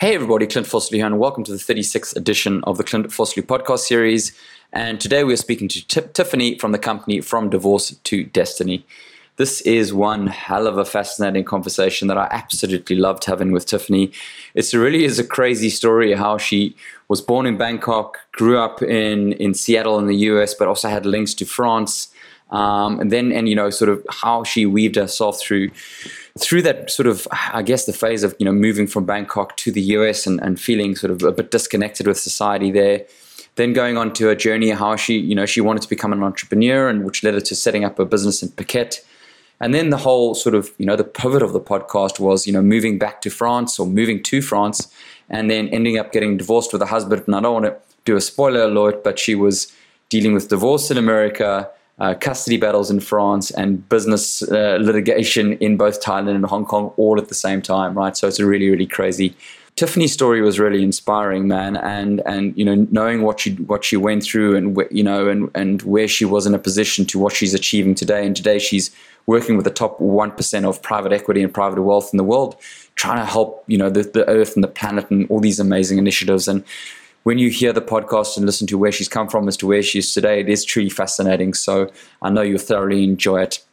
Hey everybody, Clint Fossley here, and welcome to the 36th edition of the Clint Fossley podcast series. And today we're speaking to T- Tiffany from the company From Divorce to Destiny. This is one hell of a fascinating conversation that I absolutely loved having with Tiffany. It really is a crazy story how she was born in Bangkok, grew up in, in Seattle in the US, but also had links to France. Um, and then, and you know, sort of how she weaved herself through through that sort of, I guess, the phase of you know moving from Bangkok to the US and, and feeling sort of a bit disconnected with society there, then going on to a journey how she you know she wanted to become an entrepreneur and which led her to setting up a business in Phuket. And then the whole sort of, you know, the pivot of the podcast was, you know, moving back to France or moving to France and then ending up getting divorced with a husband. And I don't want to do a spoiler alert, but she was dealing with divorce in America, uh, custody battles in France and business uh, litigation in both Thailand and Hong Kong all at the same time, right? So it's a really, really crazy. Tiffany's story was really inspiring, man, and and you know knowing what she what she went through and you know and and where she was in a position to what she's achieving today, and today she's working with the top one percent of private equity and private wealth in the world, trying to help you know the, the earth and the planet and all these amazing initiatives and when you hear the podcast and listen to where she's come from as to where she is today, it is truly fascinating. So I know you'll thoroughly enjoy it.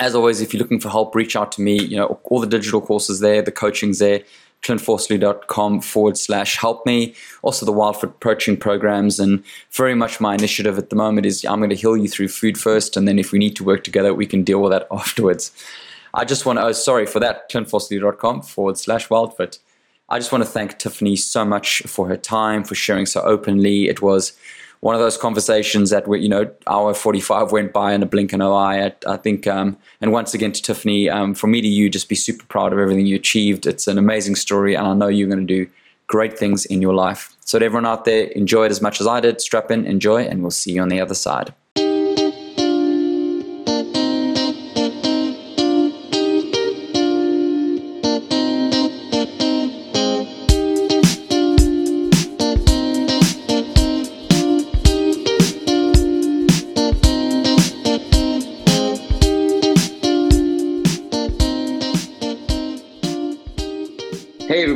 As always, if you're looking for help, reach out to me. You know, all the digital courses there, the coaching's there, clintfossley.com forward slash help me. Also the Wildfoot coaching programs and very much my initiative at the moment is I'm going to heal you through food first. And then if we need to work together, we can deal with that afterwards. I just want to, oh, sorry for that, clintfossley.com forward slash wildfoot. I just want to thank Tiffany so much for her time, for sharing so openly. It was one of those conversations that, were, you know, hour 45 went by in a blink of an eye. I, I think, um, and once again to Tiffany, um, from me to you, just be super proud of everything you achieved. It's an amazing story, and I know you're going to do great things in your life. So, to everyone out there, enjoy it as much as I did. Strap in, enjoy, and we'll see you on the other side.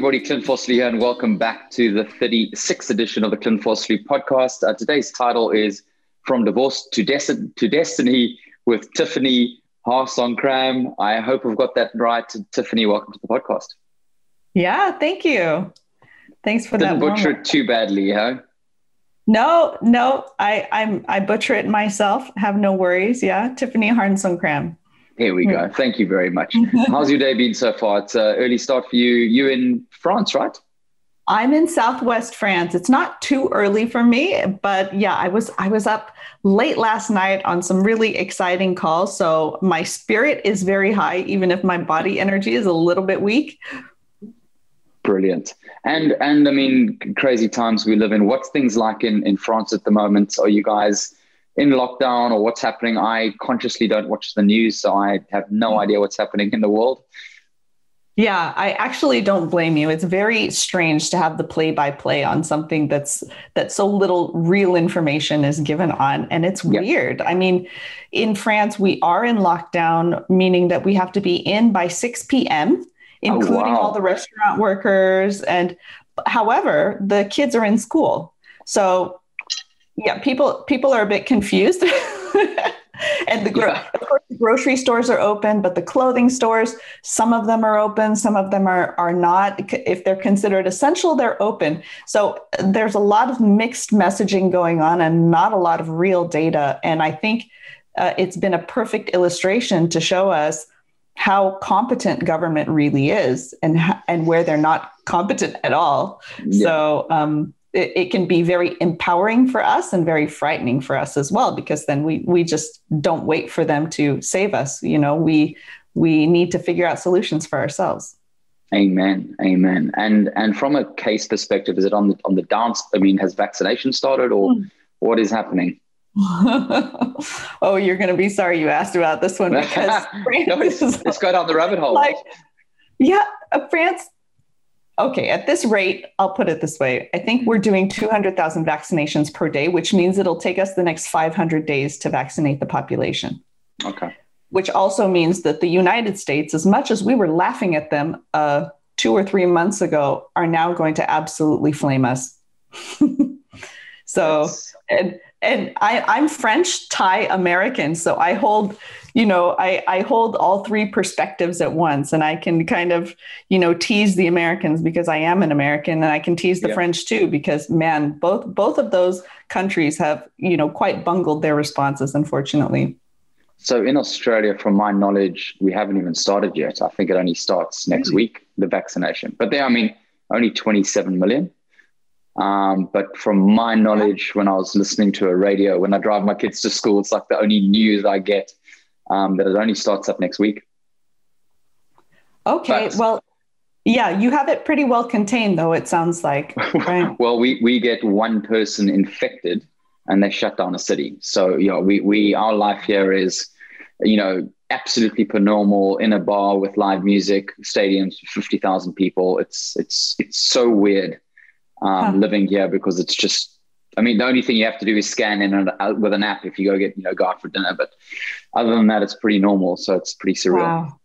Everybody. Clint Fossley here, and welcome back to the 36th edition of the Clint Fossley podcast. Uh, today's title is From Divorce to, to Destiny with Tiffany Harsongkram. I hope I've got that right. Tiffany, welcome to the podcast. Yeah, thank you. Thanks for that. Didn't that. butcher it too badly, huh? No, no, I I'm I butcher it myself. Have no worries. Yeah, Tiffany Harsongkram. Here we go. Thank you very much. How's your day been so far? It's an early start for you. You in France, right? I'm in Southwest France. It's not too early for me, but yeah, I was I was up late last night on some really exciting calls. So my spirit is very high, even if my body energy is a little bit weak. Brilliant. And and I mean, crazy times we live in. What's things like in in France at the moment? Are you guys in lockdown or what's happening. I consciously don't watch the news, so I have no mm-hmm. idea what's happening in the world. Yeah, I actually don't blame you. It's very strange to have the play by play on something that's that so little real information is given on and it's weird. I mean, in France we are in lockdown meaning that we have to be in by 6 p.m. including oh, wow. all the restaurant workers and however, the kids are in school. So yeah, people people are a bit confused. and the, gro- yeah. of course, the grocery stores are open, but the clothing stores, some of them are open, some of them are are not. If they're considered essential, they're open. So there's a lot of mixed messaging going on, and not a lot of real data. And I think uh, it's been a perfect illustration to show us how competent government really is, and and where they're not competent at all. Yeah. So. Um, it, it, can be very empowering for us and very frightening for us as well because then we we just don't wait for them to save us you know? We we need to figure out solutions for ourselves. Amen. Amen. And and from a case perspective is it on the on the dance? I mean has vaccination started or mm. what is happening? Oh you're going to be sorry you asked about this one because no, let's, let's go down the rabbit hole. Like yeah uh, france Okay, at this rate, I'll put it this way. I think we're doing 200,000 vaccinations per day, which means it'll take us the next 500 days to vaccinate the population. Okay. Which also means that the United States, as much as we were laughing at them uh, two or three months ago are now going to absolutely flame us. so, and and I, I'm French, Thai, American, so I hold, you know, I, I hold all three perspectives at once, and I can kind of, you know, tease the Americans because I am an American, and I can tease the yeah. French too because man, both both of those countries have, you know, quite bungled their responses, unfortunately. So in Australia, from my knowledge, we haven't even started yet. I think it only starts next really? week, the vaccination. But there, I mean, only 27 million. Um, but from my knowledge, when I was listening to a radio, when I drive my kids to school, it's like the only news I get um, that it only starts up next week. Okay, but, well, yeah, you have it pretty well contained, though. It sounds like. Right? well, we we get one person infected, and they shut down a city. So you know, we we our life here is, you know, absolutely per normal in a bar with live music, stadiums, fifty thousand people. It's it's it's so weird um, huh. living here because it's just I mean, the only thing you have to do is scan in and, uh, with an app if you go get, you know, go out for dinner. But other than that, it's pretty normal. So it's pretty surreal. Wow.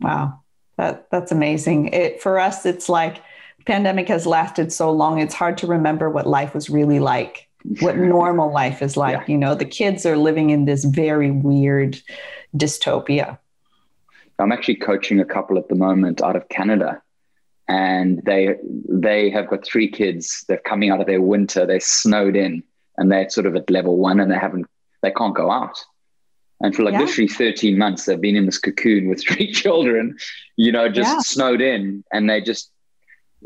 Wow. That, that's amazing. It, for us, it's like pandemic has lasted so long. It's hard to remember what life was really like, what normal life is like. Yeah. You know, the kids are living in this very weird dystopia. I'm actually coaching a couple at the moment out of Canada and they they have got three kids. They're coming out of their winter. They're snowed in, and they're sort of at level one, and they haven't they can't go out. And for like yeah. literally 13 months, they've been in this cocoon with three children, you know, just yeah. snowed in, and they just.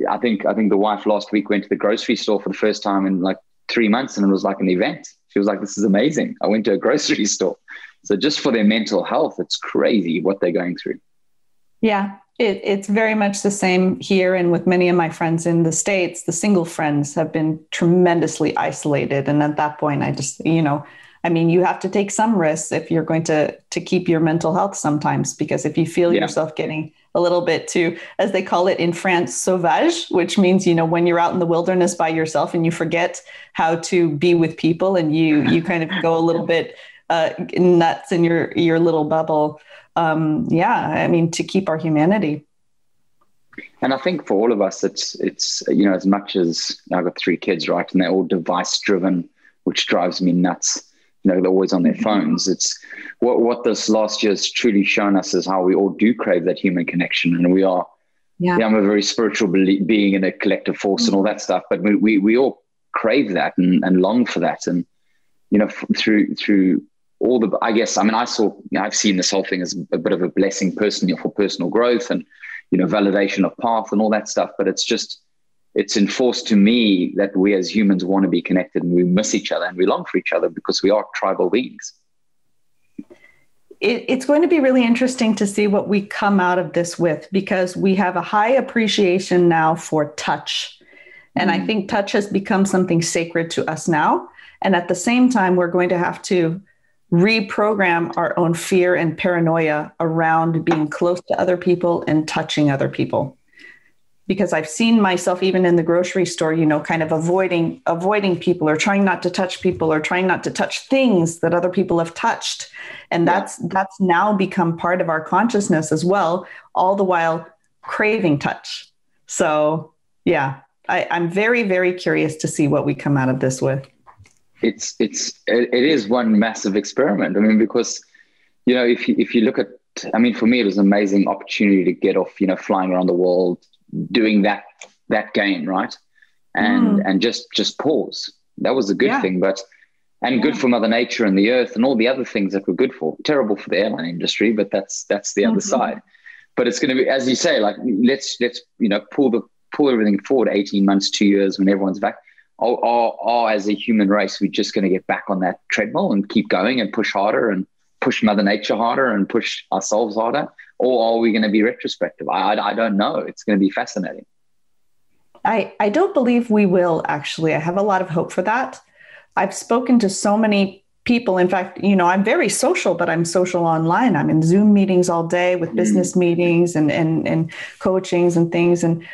I think I think the wife last week went to the grocery store for the first time in like three months, and it was like an event. She was like, "This is amazing." I went to a grocery store. So just for their mental health, it's crazy what they're going through. Yeah, it, it's very much the same here and with many of my friends in the states the single friends have been tremendously isolated and at that point i just you know i mean you have to take some risks if you're going to to keep your mental health sometimes because if you feel yeah. yourself getting a little bit too as they call it in france sauvage which means you know when you're out in the wilderness by yourself and you forget how to be with people and you you kind of go a little bit uh, nuts in your your little bubble um, yeah, I mean, to keep our humanity. And I think for all of us, it's it's you know as much as I've got three kids, right, and they're all device driven, which drives me nuts. You know, they're always on their phones. It's what what this last year has truly shown us is how we all do crave that human connection, and we are. Yeah, yeah I'm a very spiritual being and a collective force mm-hmm. and all that stuff, but we, we we all crave that and, and long for that, and you know, f- through through all the i guess i mean i saw you know, i've seen this whole thing as a bit of a blessing personally for personal growth and you know validation of path and all that stuff but it's just it's enforced to me that we as humans want to be connected and we miss each other and we long for each other because we are tribal beings. It, it's going to be really interesting to see what we come out of this with because we have a high appreciation now for touch. And mm. i think touch has become something sacred to us now. And at the same time we're going to have to reprogram our own fear and paranoia around being close to other people and touching other people. Because i've seen myself even in the grocery store you know kind of avoiding avoiding people or trying not to touch people or trying not to touch things that other people have touched. And that's yeah. that's now become part of our consciousness as well all the while craving touch. So yeah I, i'm very very curious to see what we come out of this with it's it's it is one massive experiment. I mean, because you know, if you, if you look at, I mean, for me, it was an amazing opportunity to get off, you know, flying around the world, doing that that game, right, and mm. and just just pause. That was a good yeah. thing, but and yeah. good for Mother Nature and the Earth and all the other things that were good for. Terrible for the airline industry, but that's that's the mm-hmm. other side. But it's going to be, as you say, like let's let's you know pull the pull everything forward eighteen months, two years when everyone's back or, or, or as a human race, we're just going to get back on that treadmill and keep going and push harder and push Mother Nature harder and push ourselves harder? Or are we going to be retrospective? I, I, I don't know. It's going to be fascinating. I, I don't believe we will, actually. I have a lot of hope for that. I've spoken to so many people. In fact, you know, I'm very social, but I'm social online. I'm in Zoom meetings all day with mm. business meetings and, and, and coachings and things. And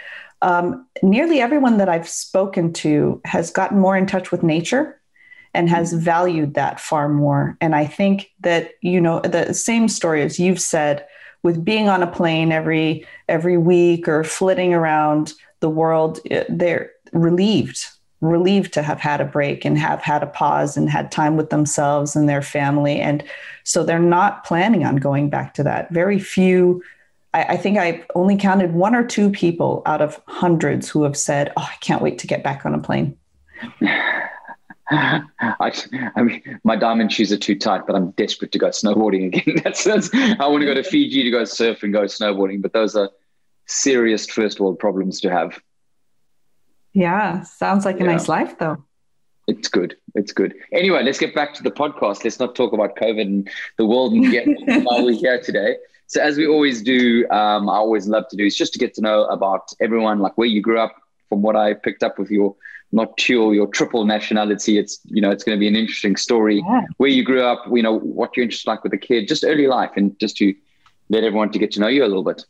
um, nearly everyone that I've spoken to has gotten more in touch with nature and has mm-hmm. valued that far more. And I think that, you know, the same story as you've said, with being on a plane every every week or flitting around the world, they're relieved, relieved to have had a break and have had a pause and had time with themselves and their family. And so they're not planning on going back to that. Very few I, I think I only counted one or two people out of hundreds who have said, "Oh, I can't wait to get back on a plane." I, I, mean, my diamond shoes are too tight, but I'm desperate to go snowboarding again. that's, that's I want to go to Fiji to go surf and go snowboarding, but those are serious first world problems to have. Yeah, sounds like a yeah. nice life, though. It's good. It's good. Anyway, let's get back to the podcast. Let's not talk about COVID and the world and get why we're here today. So, as we always do, um, I always love to do is just to get to know about everyone, like where you grew up. From what I picked up with your not your your triple nationality, it's you know it's going to be an interesting story. Yeah. Where you grew up, you know what you're interested like with a kid, just early life, and just to let everyone to get to know you a little bit.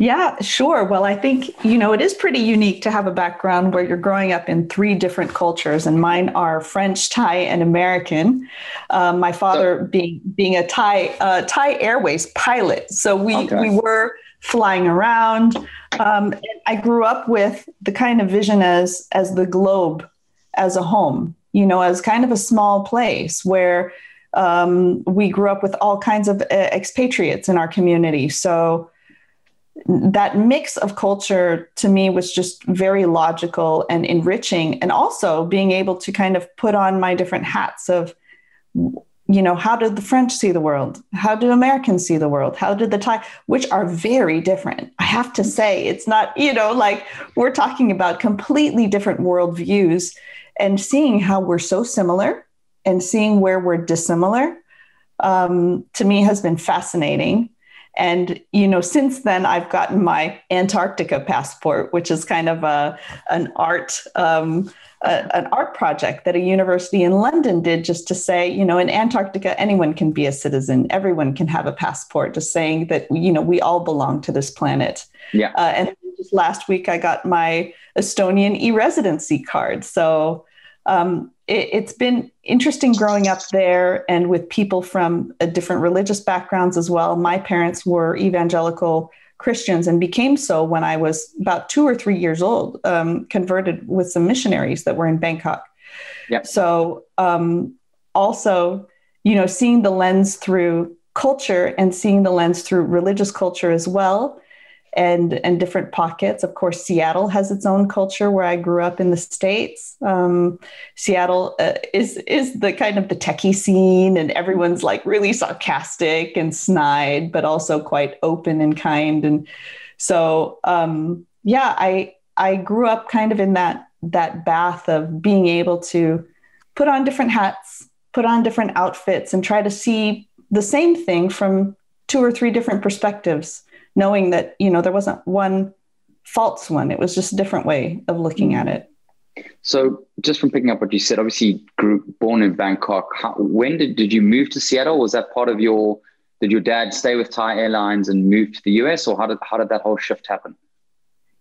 Yeah, sure. Well, I think, you know, it is pretty unique to have a background where you're growing up in three different cultures, and mine are French, Thai, and American. Um, my father so, being being a Thai uh, Thai Airways pilot, so we okay. we were flying around. Um, I grew up with the kind of vision as as the globe as a home, you know, as kind of a small place where um, we grew up with all kinds of uh, expatriates in our community. So that mix of culture to me was just very logical and enriching and also being able to kind of put on my different hats of you know how did the french see the world? How do americans see the world? How did the thai which are very different. I have to say it's not you know like we're talking about completely different worldviews and seeing how we're so similar and seeing where we're dissimilar um, to me has been fascinating and you know, since then, I've gotten my Antarctica passport, which is kind of a an art. Um, a, an art project that a university in London did just to say, you know, in Antarctica, anyone can be a citizen, everyone can have a passport, just saying that, you know, we all belong to this planet. Yeah. Uh, and just last week, I got my Estonian e residency card. So um, it, has been interesting growing up there and with people from uh, different religious backgrounds as well. My parents were evangelical Christians and became so when I was about two or three years old, um, converted with some missionaries that were in Bangkok. Yep. So, um, also, you know, seeing the lens through culture and seeing the lens through religious culture as well and and different pockets. Of course, Seattle has its own culture where I grew up in the states. Um, Seattle uh, is is the kind of the techie scene, and everyone's like really sarcastic and snide, but also quite open and kind. And so, um, yeah, I I grew up kind of in that that bath of being able to put on different hats, put on different outfits, and try to see the same thing from two or three different perspectives knowing that you know there wasn't one false one. It was just a different way of looking at mm-hmm. it. So just from picking up what you said obviously grew born in bangkok. How, when did, did you move to seattle? Was that part of your did your dad stay with thai airlines and move to the us or how did, how did that whole shift happen?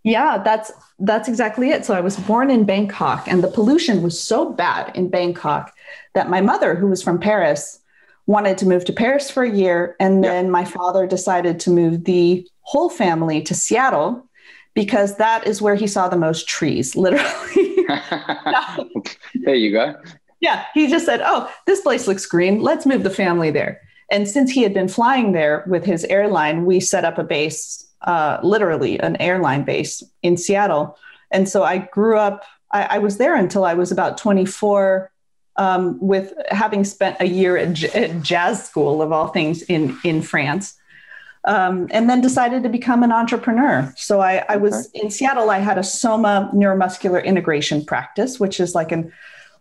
Yeah that's that's exactly it. So i was born in bangkok and the pollution was so bad in bangkok that my mother who was from paris wanted to move to Paris for a year. And then my father decided to move the whole family to Seattle because that is where he saw the most trees, literally. there you go. Yeah. He just said, Oh, this place looks green. Let's move the family there. And since he had been flying there with his airline, we set up a base, uh, literally an airline base in Seattle. And so I grew up, I, I was there until I was about 24 um, with having spent a year at, j- at, jazz school of all things in in France, um, and then decided to become an entrepreneur. So I, I was okay. in Seattle. I had a Soma neuromuscular integration practice, which is like an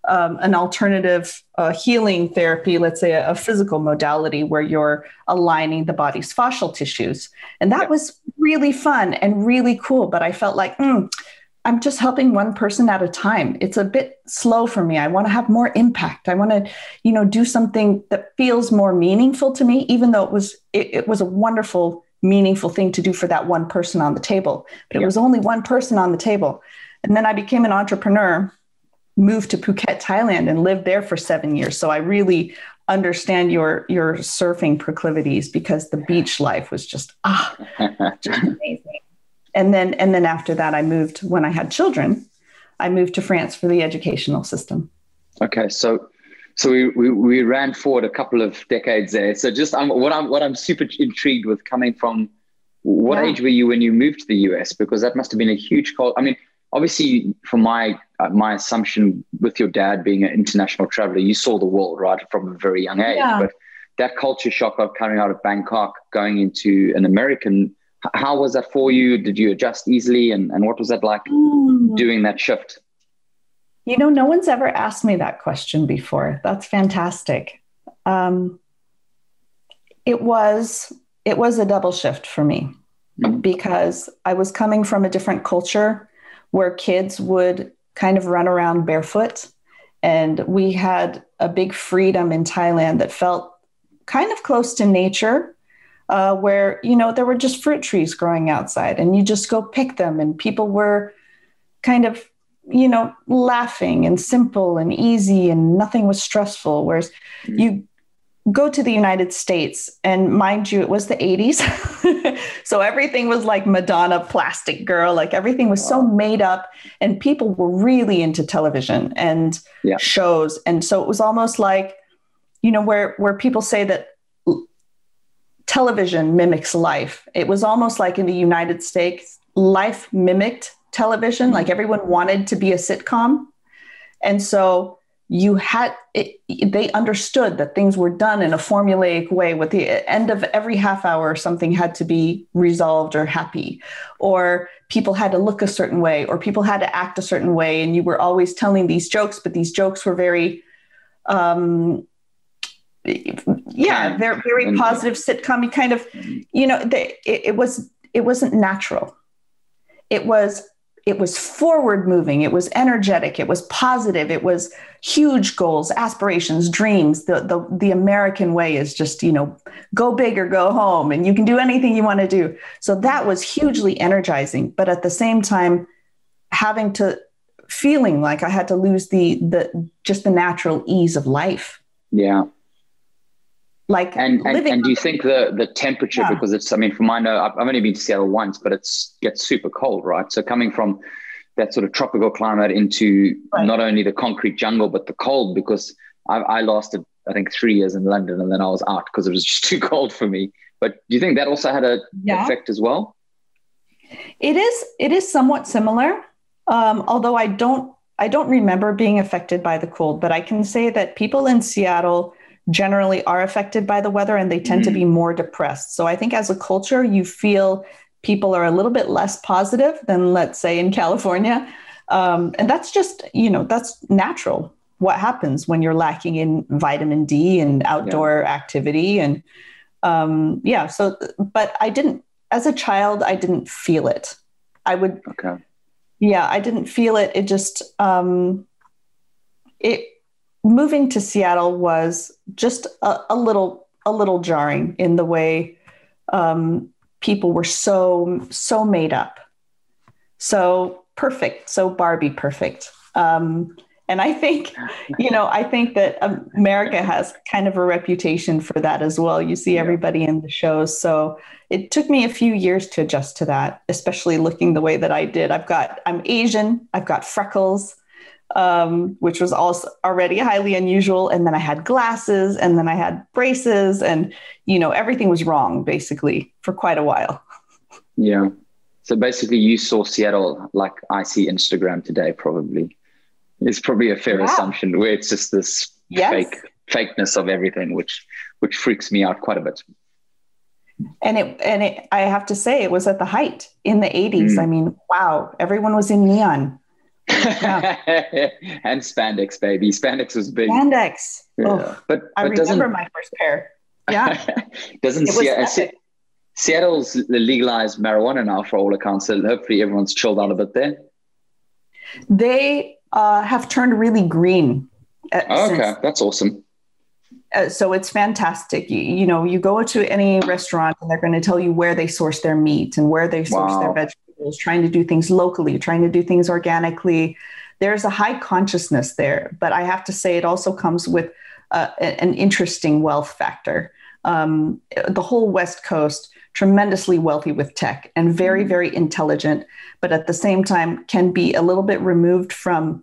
um, an alternative uh, healing therapy, let's say a, a, physical modality where you're aligning the body's fascial tissues. And that was really fun and really cool. But I felt like, mm, I'm just helping one person at a time. It's a bit slow for me. I want to have more impact. I want to, you know, do something that feels more meaningful to me, even though it was it, it was a wonderful, meaningful thing to do for that one person on the table. But it was only one person on the table. And then I became an entrepreneur, moved to Phuket, Thailand, and lived there for seven years. So I really understand your your surfing proclivities because the beach life was just ah just amazing. And then and then after that I moved when I had children, I moved to France for the educational system. Okay, so so we, we, we ran forward a couple of decades there. So just um, what I'm what I'm super intrigued with coming from what yeah. age were you when you moved to the US? Because that must have been a huge call. I mean, obviously, from my uh, my assumption with your dad being an international traveler, you saw the world right from a very young age. Yeah. But that culture shock of coming out of Bangkok, going into an American, how was that for you? Did you adjust easily, and and what was that like mm. doing that shift? You know, no one's ever asked me that question before. That's fantastic. Um, it was it was a double shift for me mm-hmm. because I was coming from a different culture where kids would kind of run around barefoot. And we had a big freedom in Thailand that felt kind of close to nature, uh, where, you know, there were just fruit trees growing outside and you just go pick them. And people were kind of, you know, laughing and simple and easy and nothing was stressful. Whereas mm-hmm. you go to the United States, and mind you, it was the 80s. so everything was like Madonna plastic girl, like everything was so made up, and people were really into television and yeah. shows. And so it was almost like, you know, where, where people say that television mimics life. It was almost like in the United States, life mimicked television, like everyone wanted to be a sitcom. And so you had it, they understood that things were done in a formulaic way with the end of every half hour something had to be resolved or happy or people had to look a certain way or people had to act a certain way and you were always telling these jokes but these jokes were very um yeah they're very positive sitcom. Kind of you know they, it, it was it wasn't natural. It was it was forward moving. It was energetic. It was positive. It was huge goals aspirations dreams. The, the the american way is just you know go big or go home and you can do anything you want to do. So that was hugely energizing but at the same time having to feeling like i had to lose the the just the natural ease of life. Yeah like and and, and do you think the the temperature yeah. because it's i mean from my know i've only been to seattle once but it's gets super cold right so coming from that sort of tropical climate into right. not only the concrete jungle but the cold because I, I lasted i think three years in london and then i was out because it was just too cold for me but do you think that also had a yeah. effect as well it is it is somewhat similar um, although i don't i don't remember being affected by the cold but i can say that people in seattle generally are affected by the weather and they tend mm-hmm. to be mm. more depressed. So I think as a culture, you feel people are a little bit less positive than, let's say, in California. Um, and that's just, you know, that's natural. What happens when you're lacking in vitamin D and outdoor yeah. activity? And um, yeah, so, but I didn't, as a child, I didn't feel it. I would, okay. yeah, I didn't feel it. It just, um, it, moving to Seattle was just a, a little a little jarring in the way um, people were so so made up, so perfect, so Barbie perfect. Um, and I think, you know, I think that America has kind of a reputation for that as well. You see everybody in the shows. So it took me a few years to adjust to that, especially looking the way that I did. I've got, I'm Asian, I've got freckles, um, which was also already highly unusual. And then I had glasses and then I had braces and, you know, everything was wrong basically for quite a while. Yeah. So basically you saw Seattle like I see Instagram today, probably. It's probably a fair yeah. assumption where it's just this yes. fake fakeness of everything, which which freaks me out quite a bit. And it and it I have to say it was at the height in the 80s. Mm. I mean, wow, everyone was in neon. and spandex, baby. Spandex was big. Spandex. Yeah. Oh, but, but I remember my first pair. Yeah. doesn't Se- Seattle's legalized marijuana now for all accounts. So hopefully everyone's chilled out a bit there. They uh, have turned really green. Uh, oh, okay, that's awesome. Uh, so it's fantastic. You, you, know, you go to any restaurant and they're going to tell you where they source their meat and where they source wow. their vegetables trying to do things locally, trying to do things organically. There's a high consciousness there, but I have to say it also comes with uh, an interesting wealth factor. Um, the whole West Coast, tremendously wealthy with tech and very, mm-hmm. very intelligent, but at the same time can be a little bit removed from,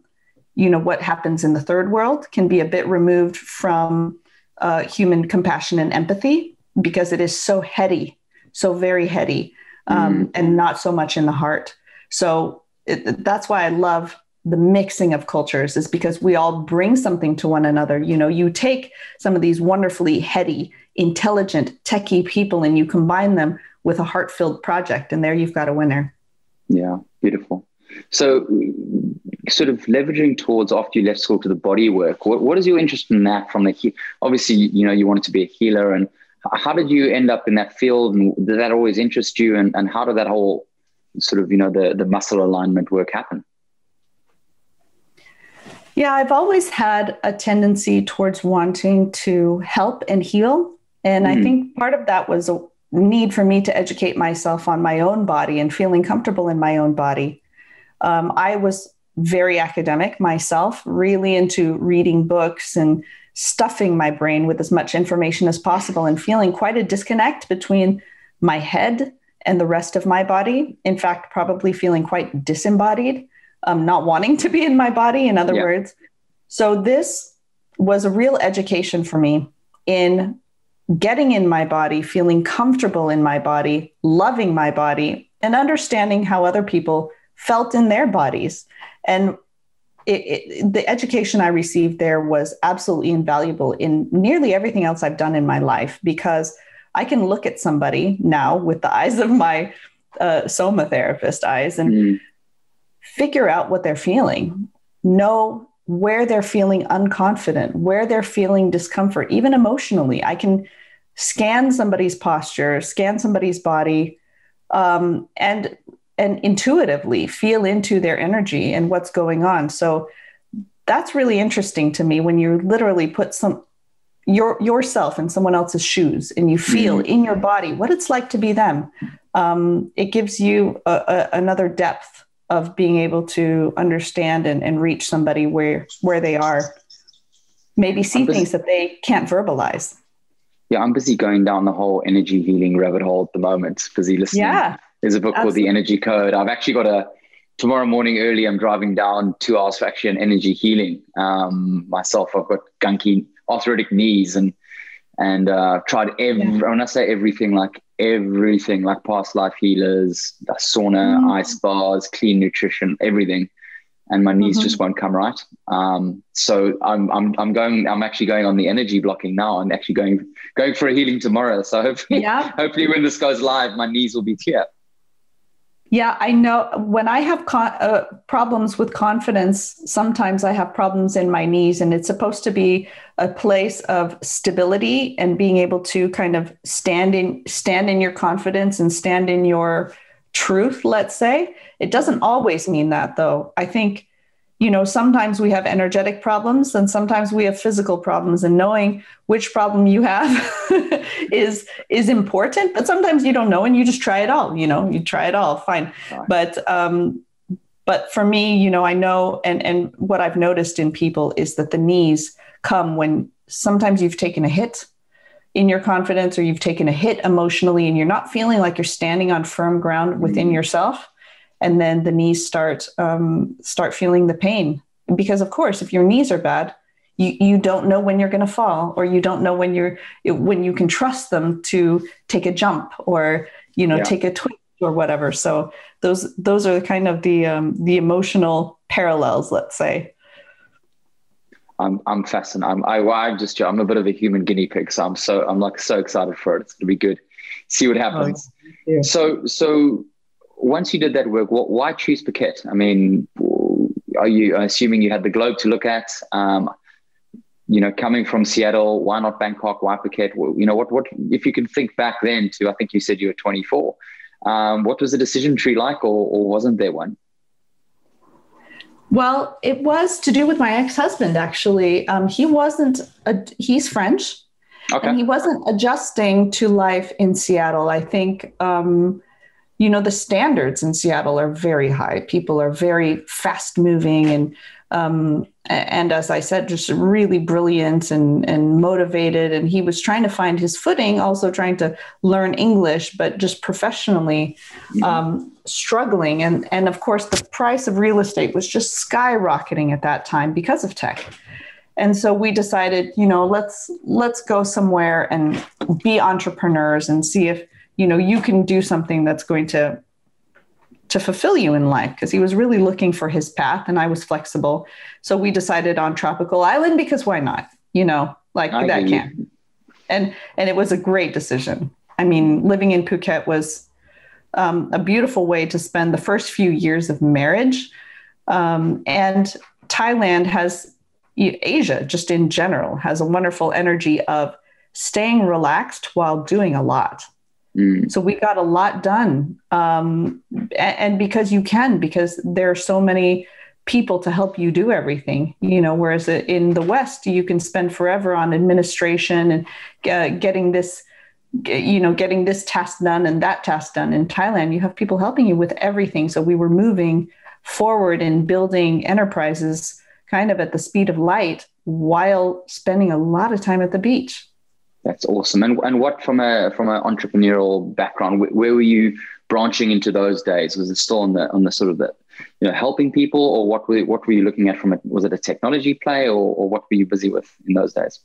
you know, what happens in the third world, can be a bit removed from uh, human compassion and empathy because it is so heady, so very heady, um, mm. and not so much in the heart. So it, that's why I love the mixing of cultures is because we all bring something to one another. You know, you take some of these wonderfully heady, intelligent, techie people and you combine them with a heart filled project, and there you've got a winner. Yeah, beautiful. So, sort of leveraging towards after you left school to the body work, what, what is your interest in that from the, he- obviously, you know, you wanted to be a healer and how did you end up in that field and did that always interest you and, and how did that whole sort of, you know, the, the muscle alignment work happen? Yeah, I've always had a tendency towards wanting to help and heal. And mm. I hmm. think part of that was a need for me to educate myself on my own body and feeling comfortable in my own body. Um, I was very academic myself, really into reading books and stuffing my brain with as much information as possible and feeling quite a disconnect between my head and the rest of my body. In fact, probably feeling quite disembodied, um, not wanting to be in my body, in other yeah. words. So, this was a real education for me in getting in my body, feeling comfortable in my body, loving my body, and understanding how other people felt in their bodies. And it, it, the education I received there was absolutely invaluable in nearly everything else I've done in my life because I can look at somebody now with the eyes of my uh, soma therapist eyes and mm. figure out what they're feeling, know where they're feeling unconfident, where they're feeling discomfort, even emotionally. I can scan somebody's posture, scan somebody's body, um, and and intuitively feel into their energy and what's going on. So that's really interesting to me when you literally put some your yourself in someone else's shoes and you feel mm-hmm. in your body what it's like to be them. Um, it gives you a, a, another depth of being able to understand and, and reach somebody where where they are maybe see things that they can't verbalize yeah i'm busy going down the whole energy healing rabbit hole at the moment busy listening yeah there's a book absolutely. called the energy code i've actually got a tomorrow morning early i'm driving down two hours for actually an energy healing um, myself i've got gunky arthritic knees and and uh, tried every yeah. when i say everything like everything like past life healers, sauna, mm. ice bars, clean nutrition, everything. And my knees mm-hmm. just won't come right. Um, so I'm, I'm, I'm going, I'm actually going on the energy blocking now. I'm actually going, going for a healing tomorrow. So hopefully, yeah. hopefully when this goes live, my knees will be clear. Yeah, I know when I have con- uh, problems with confidence, sometimes I have problems in my knees, and it's supposed to be a place of stability and being able to kind of stand in stand in your confidence and stand in your truth, let's say. It doesn't always mean that though. I think you know sometimes we have energetic problems and sometimes we have physical problems and knowing which problem you have is is important but sometimes you don't know and you just try it all you know you try it all fine. But um but for me you know i know and and what i've noticed in people is that the knees come when sometimes you've taken a hit in your confidence or you've taken a hit emotionally and you're not feeling like you're standing on firm ground within mm-hmm. yourself and then the knees start um, start feeling the pain because of course if your knees are bad you, you don't know when you're going to fall or you don't know when you're when you can trust them to take a jump or you know yeah. take a twist or whatever so those those are kind of the um, the emotional parallels let's say I'm I'm fascinated. I'm I, I just I'm a bit of a human guinea pig, so I'm so I'm like so excited for it. It's gonna be good. See what happens. Oh, yeah. So so once you did that work, what, why choose Phuket? I mean, are you assuming you had the globe to look at? Um, you know, coming from Seattle, why not Bangkok? Why Phuket? You know, what what if you can think back then to I think you said you were 24. Um, what was the decision tree like, or, or wasn't there one? Well, it was to do with my ex-husband. Actually, um, he wasn't. A, he's French, okay. and he wasn't adjusting to life in Seattle. I think um, you know the standards in seattle are very high people are very fast moving and Um, and as I said, just really brilliant and, and motivated. And he was trying to find his footing, also trying to learn English, but just professionally mm-hmm. um, struggling. And, and of course, the price of real estate was just skyrocketing at that time because of tech. And so we decided, you know, let's let's go somewhere and be entrepreneurs and see if you know you can do something that's going to to fulfill you in life because he was really looking for his path and I was flexible. So we decided on tropical island because why not? You know, like I that can. And and it was a great decision. I mean, living in Phuket was um, a beautiful way to spend the first few years of marriage. Um, and Thailand has Asia, just in general, has a wonderful energy of staying relaxed while doing a lot. Mm. So we got a lot done. Um, and, because you can, because there are so many people to help you do everything, you know, whereas in the West, you can spend forever on administration and uh, getting this, you know, getting this task done and that task done. In Thailand, you have people helping you with everything. So we were moving forward in building enterprises kind of at the speed of light while spending a lot of time at the beach. That's awesome. And and what from a from an entrepreneurial background, where, where, were you branching into those days? Was it still on the on the sort of the you know helping people, or what were what were you looking at from it? Was it a technology play, or, or what were you busy with in those days?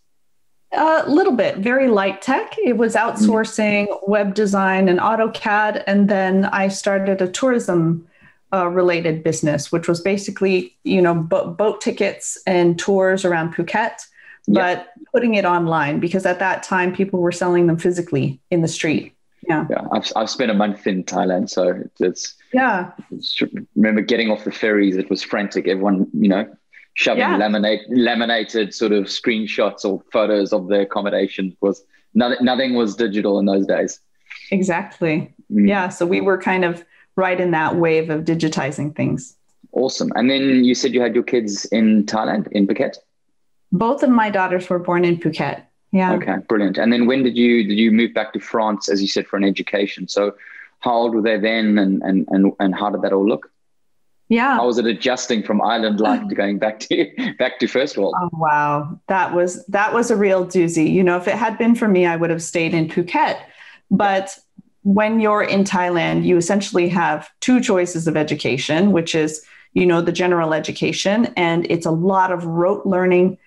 A little bit, very light tech. It was outsourcing mm. web design and AutoCAD, and then I started a tourism uh, related business, which was basically you know bo- boat tickets and tours around Phuket but putting it online because at that time people were selling them physically in the street. Yeah. Yeah. I've, I've spent a month in Thailand. So it's, yeah. It's, remember getting off the ferries, it was frantic. Everyone, you know, shoving yeah. laminate, laminated sort of screenshots or photos of the accommodation was nothing, nothing was digital in those days. Exactly. Mm. Yeah. So we were kind of right in that wave of digitizing things. Awesome. And then you said you had your kids in Thailand, in Phuket? Both of my daughters were born in Phuket. Yeah. Okay, brilliant. And then when did you did you move back to France, as you said, for an education? So how old were they then, and and and and how did that all look? Yeah. How was it adjusting from island life to going back to back to first world? Oh wow, that was that was a real doozy. You know, if it had been for me, I would have stayed in Phuket. But when you're in Thailand, you essentially have two choices of education, which is you know the general education, and it's a lot of rote learning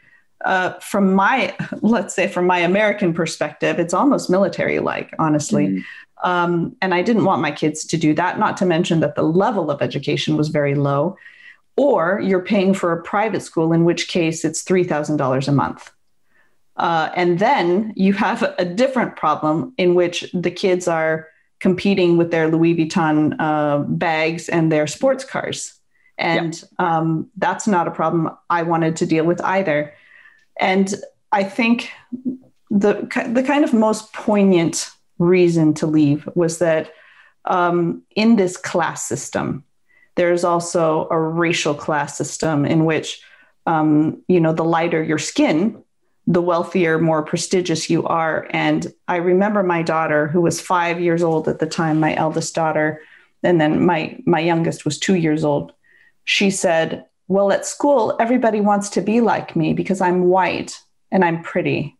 uh, from my, let's say, from my American perspective, it's almost military like, honestly. Mm. Um, and I didn't want my kids to do that, not to mention that the level of education was very low. Or you're paying for a private school, in which case it's $3,000 a month. Uh, and then you have a different problem in which the kids are competing with their Louis Vuitton uh, bags and their sports cars. And yeah. um, that's not a problem I wanted to deal with either. And I think the, the kind of most poignant reason to leave was that um, in this class system, there's also a racial class system in which, um, you know, the lighter your skin, the wealthier, more prestigious you are. And I remember my daughter, who was five years old at the time, my eldest daughter, and then my my youngest was two years old. She said, well, at school, everybody wants to be like me because I'm white and I'm pretty.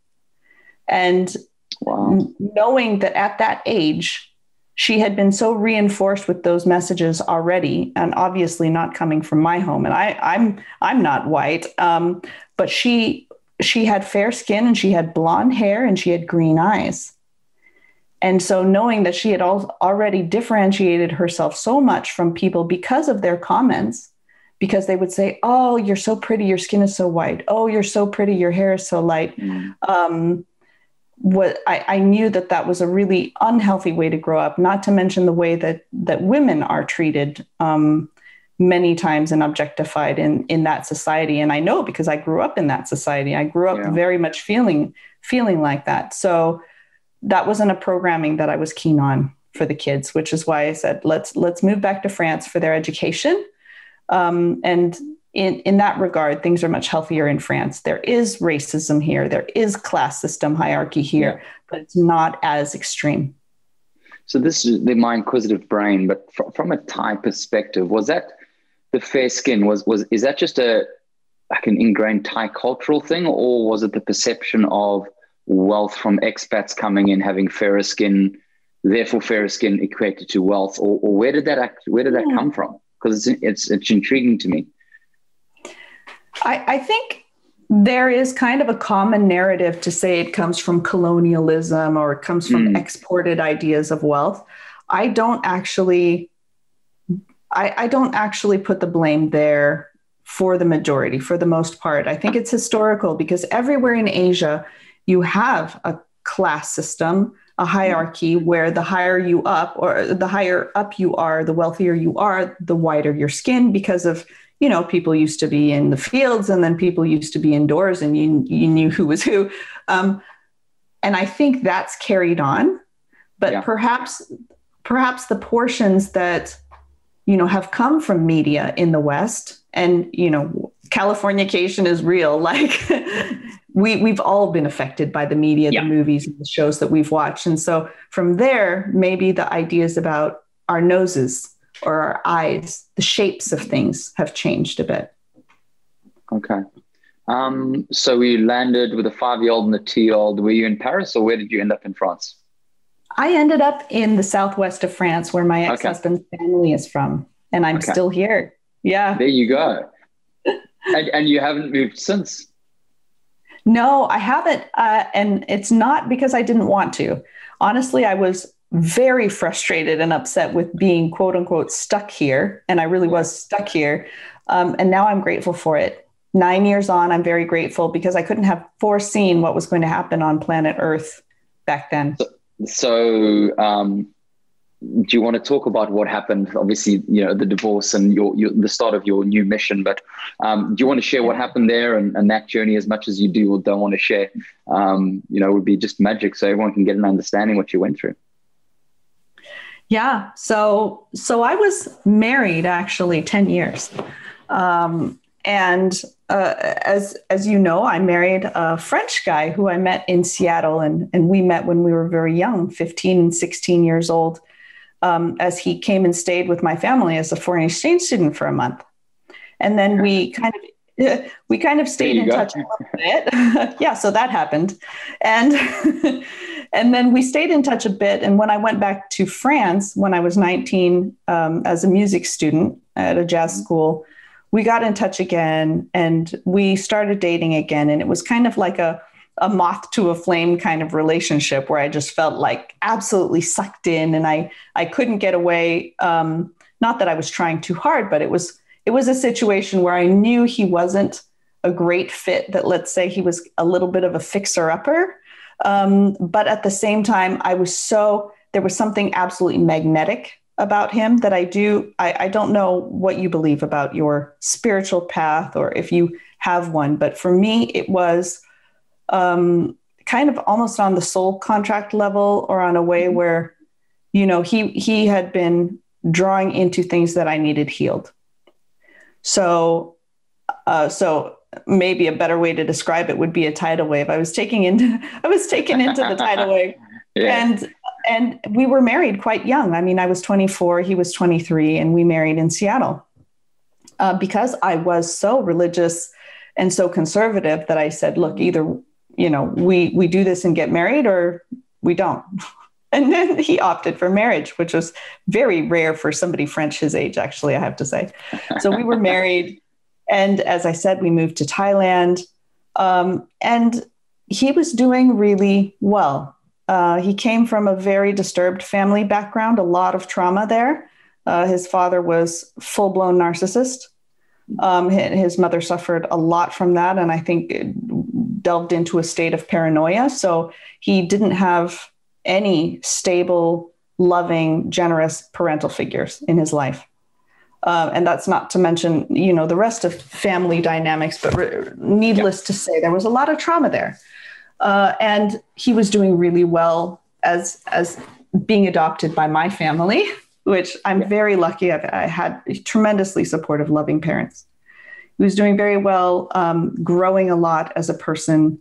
And wow. knowing that at that age, she had been so reinforced with those messages already, and obviously not coming from my home. And I, I'm I'm not white, um, but she she had fair skin and she had blonde hair and she had green eyes. And so, knowing that she had al- already differentiated herself so much from people because of their comments, because they would say, "Oh, you're so pretty. Your skin is so white. Oh, you're so pretty. Your hair is so light." Mm. Um, what I, I, knew that that was a really unhealthy way to grow up. Not to mention the way that that women are treated um, many times and objectified in in that society. And I know because I grew up in that society. I grew up yeah. very much feeling feeling like that. So that wasn't a programming that I was keen on for the kids, which is why I said let's let's move back to France for their education um, and in, in that regard, things are much healthier in France. There is racism here, there is class system hierarchy here, yeah. but it's not as extreme. So this is the, my inquisitive brain, but from, from a Thai perspective, was that the fair skin? Was was is that just a like an ingrained Thai cultural thing, or was it the perception of wealth from expats coming in having fairer skin, therefore fairer skin equated to wealth, or, or where did that act, where did that yeah. come from? Because it's, it's it's intriguing to me. I, I think there is kind of a common narrative to say it comes from colonialism or it comes from mm. exported ideas of wealth. I don't actually I, I don't actually put the blame there for the majority, for the most part. I think it's historical because everywhere in Asia, you have a class system, a hierarchy where the higher you up or the higher up you are, the wealthier you are, the whiter your skin because of you know people used to be in the fields and then people used to be indoors and you you knew who was who um, and i think that's carried on but yeah. perhaps perhaps the portions that you know have come from media in the west and you know californication is real like we we've all been affected by the media yeah. the movies and the shows that we've watched and so from there maybe the ideas about our noses or our eyes the shapes of things have changed a bit okay um, so we landed with a five year old and a two year old were you in paris or where did you end up in france I ended up in the southwest of France where my ex husband's okay. family is from, and I'm okay. still here. Yeah. There you go. and, and you haven't moved since? No, I haven't. Uh, and it's not because I didn't want to. Honestly, I was very frustrated and upset with being quote unquote stuck here. And I really was stuck here. Um, and now I'm grateful for it. Nine years on, I'm very grateful because I couldn't have foreseen what was going to happen on planet Earth back then. So, so um, do you want to talk about what happened? Obviously, you know the divorce and your, your the start of your new mission. But um, do you want to share what happened there and, and, that journey as much as you do or don't want to share? Um, you know, would be just magic, so everyone can get an understanding what you went through. Yeah. So so I was married actually ten years, um, and uh, as as you know, I married a French guy who I met in Seattle, and and we met when we were very young, 15 and 16 years old, um, as he came and stayed with my family as a foreign exchange student for a month, and then we kind of we kind of stayed in go. touch a little bit. yeah, so that happened, and and then we stayed in touch a bit. And when I went back to France when I was 19 um, as a music student at a jazz school we got in touch again and we started dating again. And it was kind of like a, a moth to a flame kind of relationship where I just felt like absolutely sucked in and I, I couldn't get away. Um, not that I was trying too hard, but it was, it was a situation where I knew he wasn't a great fit that let's say he was a little bit of a fixer upper. Um, but at the same time, I was so, there was something absolutely magnetic about him that I do. I, I, don't know what you believe about your spiritual path or if you have one, but for me, it was um, kind of almost on the soul contract level or on a way mm-hmm. where, you know, he he had been drawing into things that I needed healed. So, uh, so maybe a better way to describe it would be a tidal wave. I was taking into I was taken into the tidal wave. Yeah. And and we were married quite young. I mean, I was 24, he was 23, and we married in Seattle. Uh, because I was so religious and so conservative that I said, look, either you know we we do this and get married, or we don't. And then he opted for marriage, which was very rare for somebody French his age, actually, I have to say. So we were married. And as I said, we moved to Thailand. Um, and he was doing really well. Uh, he came from a very disturbed family background, a lot of trauma there. Uh, his father was full blown narcissist. Um, his mother suffered a lot from that, and I think delved into a state of paranoia. So he didn't have any stable, loving, generous parental figures in his life. Uh, and that's not to mention, you know, the rest of family dynamics. But re- needless to say, there was a lot of trauma there. Uh, and he was doing really well as as being adopted by my family, which I'm yeah. very lucky. I've, I had tremendously supportive, loving parents. He was doing very well, um, growing a lot as a person,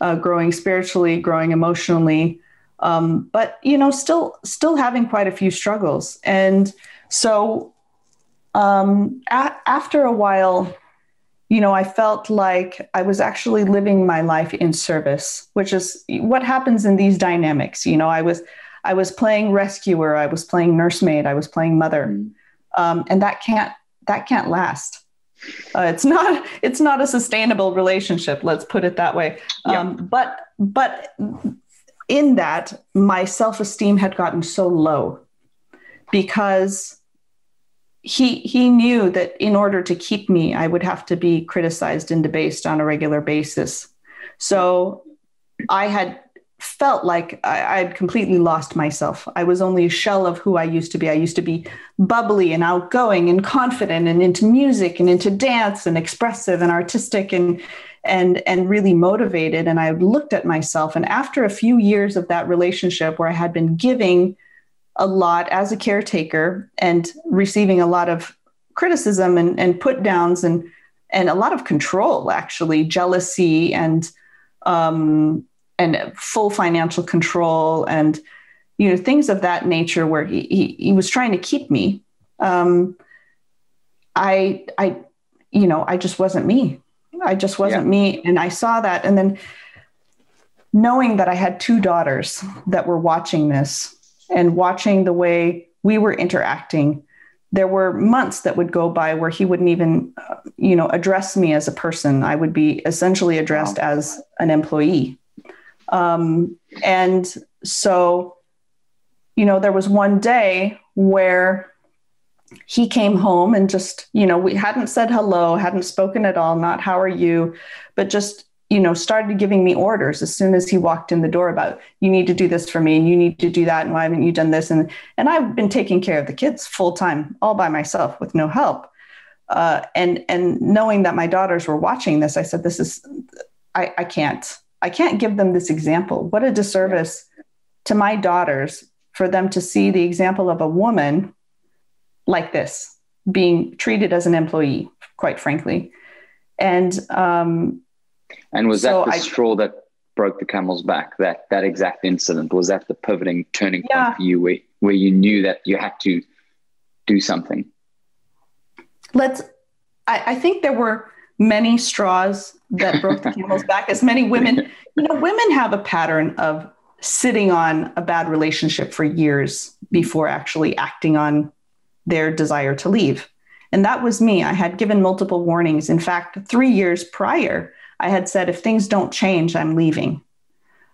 uh, growing spiritually, growing emotionally, um, but you know, still still having quite a few struggles. And so, um, a- after a while, you know, I felt like I was actually living my life in service, which is what happens in these dynamics. You know, I was I was playing rescuer, I was playing nursemaid, I was playing mother, mm. um, and that can't that can't last. Uh, it's not it's not a sustainable relationship. Let's put it that way. Um, But but in that, my self esteem had gotten so low because he he knew that in order to keep me i would have to be criticized and debased on a regular basis so i had felt like I, had completely lost myself. I was only a shell of who i used to be. I used to be bubbly and outgoing and confident and into music and into dance and expressive and artistic and and and really motivated. And i looked at myself. And after a few years of that relationship where i had been giving a lot as a caretaker and receiving a lot of criticism and, and put downs and and a lot of control actually jealousy and um, and full financial control and you know things of that nature where he he, he was trying to keep me. Um, i i you know i just wasn't me. I just wasn't yeah. me. And i saw that. And then knowing that i had two daughters that were watching this and watching the way we were interacting there were months that would go by where he wouldn't even uh, you know address me as a person. I would be essentially addressed wow. as an employee um, and so you know there was one day where he came home and just you know we hadn't said hello hadn't spoken at all not how are you but just you know, started giving me orders as soon as he walked in the door about you need to do this for me and you need to do that and why haven't you done this and and I've been taking care of the kids full time all by myself with no help. Uh, and and knowing that my daughters were watching this, I said, "This is, I, I can't, I can't give them this example. What a disservice to my daughters for them to see the example of a woman like this being treated as an employee, quite frankly." And um, and was so that the I, straw that broke the camel's back? That that exact incident was that the pivoting turning point for you, where where you knew that you had to do something? Let's. I, I think there were many straws that broke the camel's back. As many women, you know, women have a pattern of sitting on a bad relationship for years before actually acting on their desire to leave. And that was me. I had given multiple warnings. In fact, three years prior, I had said, if things don't change, I'm leaving.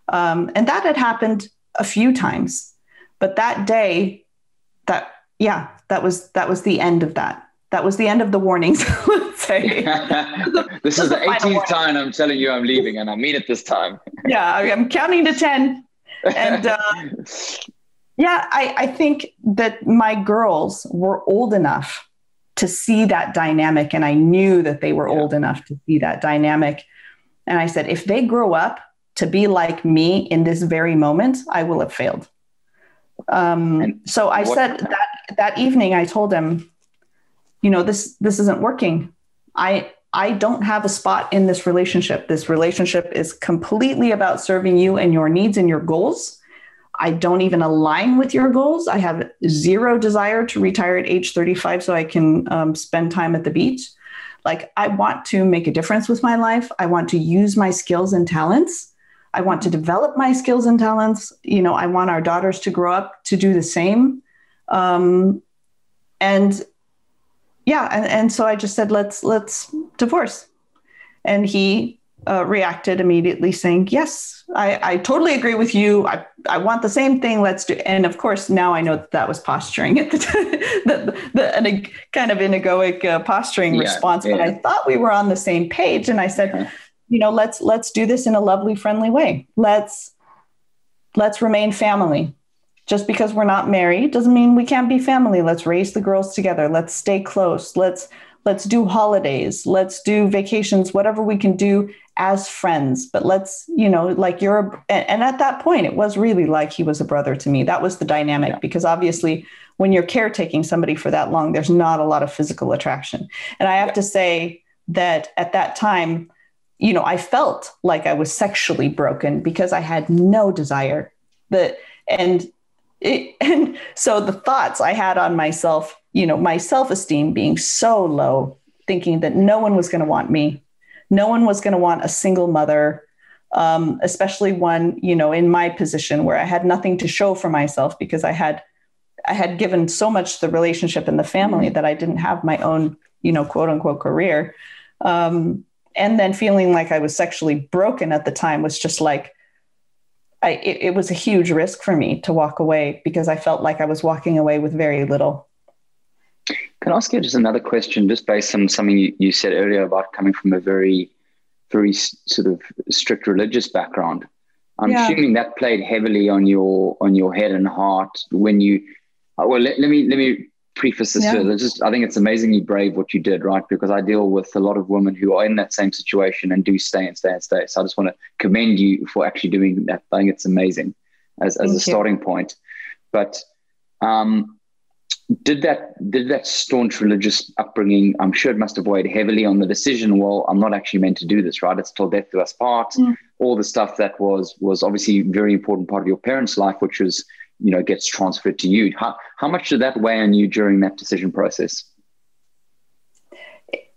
Um, and that had happened a few times. But that day, that, yeah, that was, that was the end of that. That was the end of the warnings, this is the 18th time I'm telling you I'm leaving, and I mean it this time. yeah, I'm counting to 10. And uh, yeah, I, I think that my girls were old enough to see that dynamic and i knew that they were yeah. old enough to see that dynamic and I said, if they grow up to be like me in this very moment, I will have failed. Um, so I what, said that that evening, I told him, you know, this this isn't working. I I don't have a spot in this relationship. This relationship is completely about serving you and your needs and your goals. I don't even align with your goals. I have zero desire to retire at age 35 so I can um, spend time at the beach. Like, I want to make a difference with my life. I want to use my skills and talents. I want to develop my skills and talents. You know, I want our daughters to grow up to do the same. Um, and yeah, and, and so I just said, let's let's divorce. And he uh, reacted immediately, saying, "Yes, I, I totally agree with you. I, I want the same thing. Let's do." And of course, now I know that, that was posturing at the, the, the, the kind of egoic uh, posturing yeah, response. Yeah. But I thought we were on the same page, and I said, uh-huh. "You know, let's let's do this in a lovely, friendly way. Let's let's remain family. Just because we're not married doesn't mean we can't be family. Let's raise the girls together. Let's stay close. Let's." Let's do holidays. Let's do vacations, whatever we can do as friends but let's you know like you're a, and at that point it was really like he was a brother to me that was the dynamic yeah. because obviously when you're caretaking somebody for that long there's not a lot of physical attraction and i have yeah. to say that at that time you know i felt like i was sexually broken because i had no desire that and it, and so the thoughts i had on myself you know my self-esteem being so low thinking that no one was going to want me. No one was going to want a single mother, um, especially one, you know, in my position where I had nothing to show for myself because I had I had given so much to the relationship and the family that I didn't have my own, you know, quote unquote career. Um, and then feeling like I was sexually broken at the time was just like, I, it, it was a huge risk for me to walk away because I felt like I was walking away with very little. Can I ask you just another question, just based on something you, you said earlier about coming from a very, very sort of strict religious background? I'm yeah. assuming that played heavily on your on your head and heart when you. Uh, well, let, let me let me preface this yeah. Just I think it's amazingly brave what you did, right? Because I deal with a lot of women who are in that same situation and do stay and stay and stay. So I just want to commend you for actually doing that. I think it's amazing as, as a starting point. But um, did that did that staunch religious upbringing? I'm sure it must have weighed heavily on the decision. Well, I'm not actually meant to do this, right? It's till death do us part. Mm. All the stuff that was was obviously very important part of your parents' life, which was you know gets transferred to you how, how much did that weigh on you during that decision process?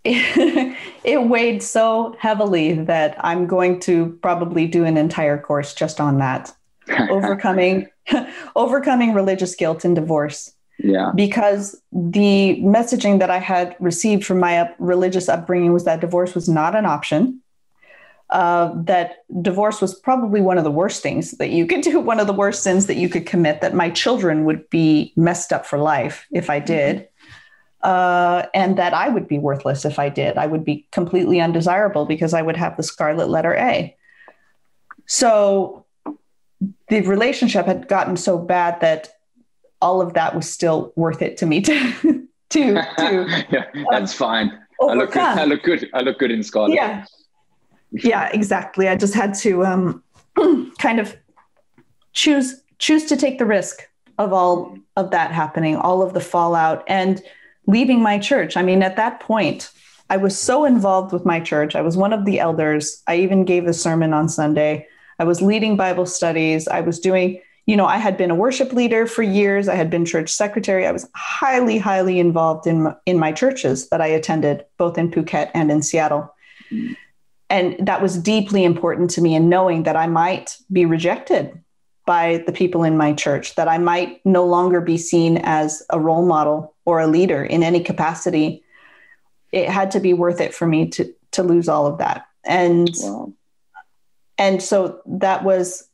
It weighed so heavily that i'm going to probably do an entire course just on that. Overcoming overcoming religious guilt and divorce. Yeah. Because the messaging that i had received from my up, religious upbringing was that divorce was not an option uh, that divorce was probably one of the worst things that you could do, one of the worst sins that you could commit, that my children would be messed up for life if I did. Uh, and that I would be worthless if I did. I would be completely undesirable because I would have the scarlet letter A. So the relationship had gotten so bad that all of that was still worth it to me to to, to yeah, that's um, fine. Overcome. I look good. I look good. I look good in scarlet. Yeah yeah, exactly. I just had to um, kind of choose choose to take the risk of all of that happening, all of the fallout, and leaving my church. I mean, at that point, I was so involved with my church. I was one of the elders. I even gave a sermon on Sunday. I was leading Bible studies. I was doing, you know, I had been a worship leader for years. I had been church secretary. I was highly, highly involved in in my churches that I attended, both in Phuket and in Seattle. Mm and that was deeply important to me in knowing that I might be rejected by the people in my church, that I might no longer be seen as a role model or a leader in any capacity. It had to be worth it for me to to lose all of that. And wow. and so that was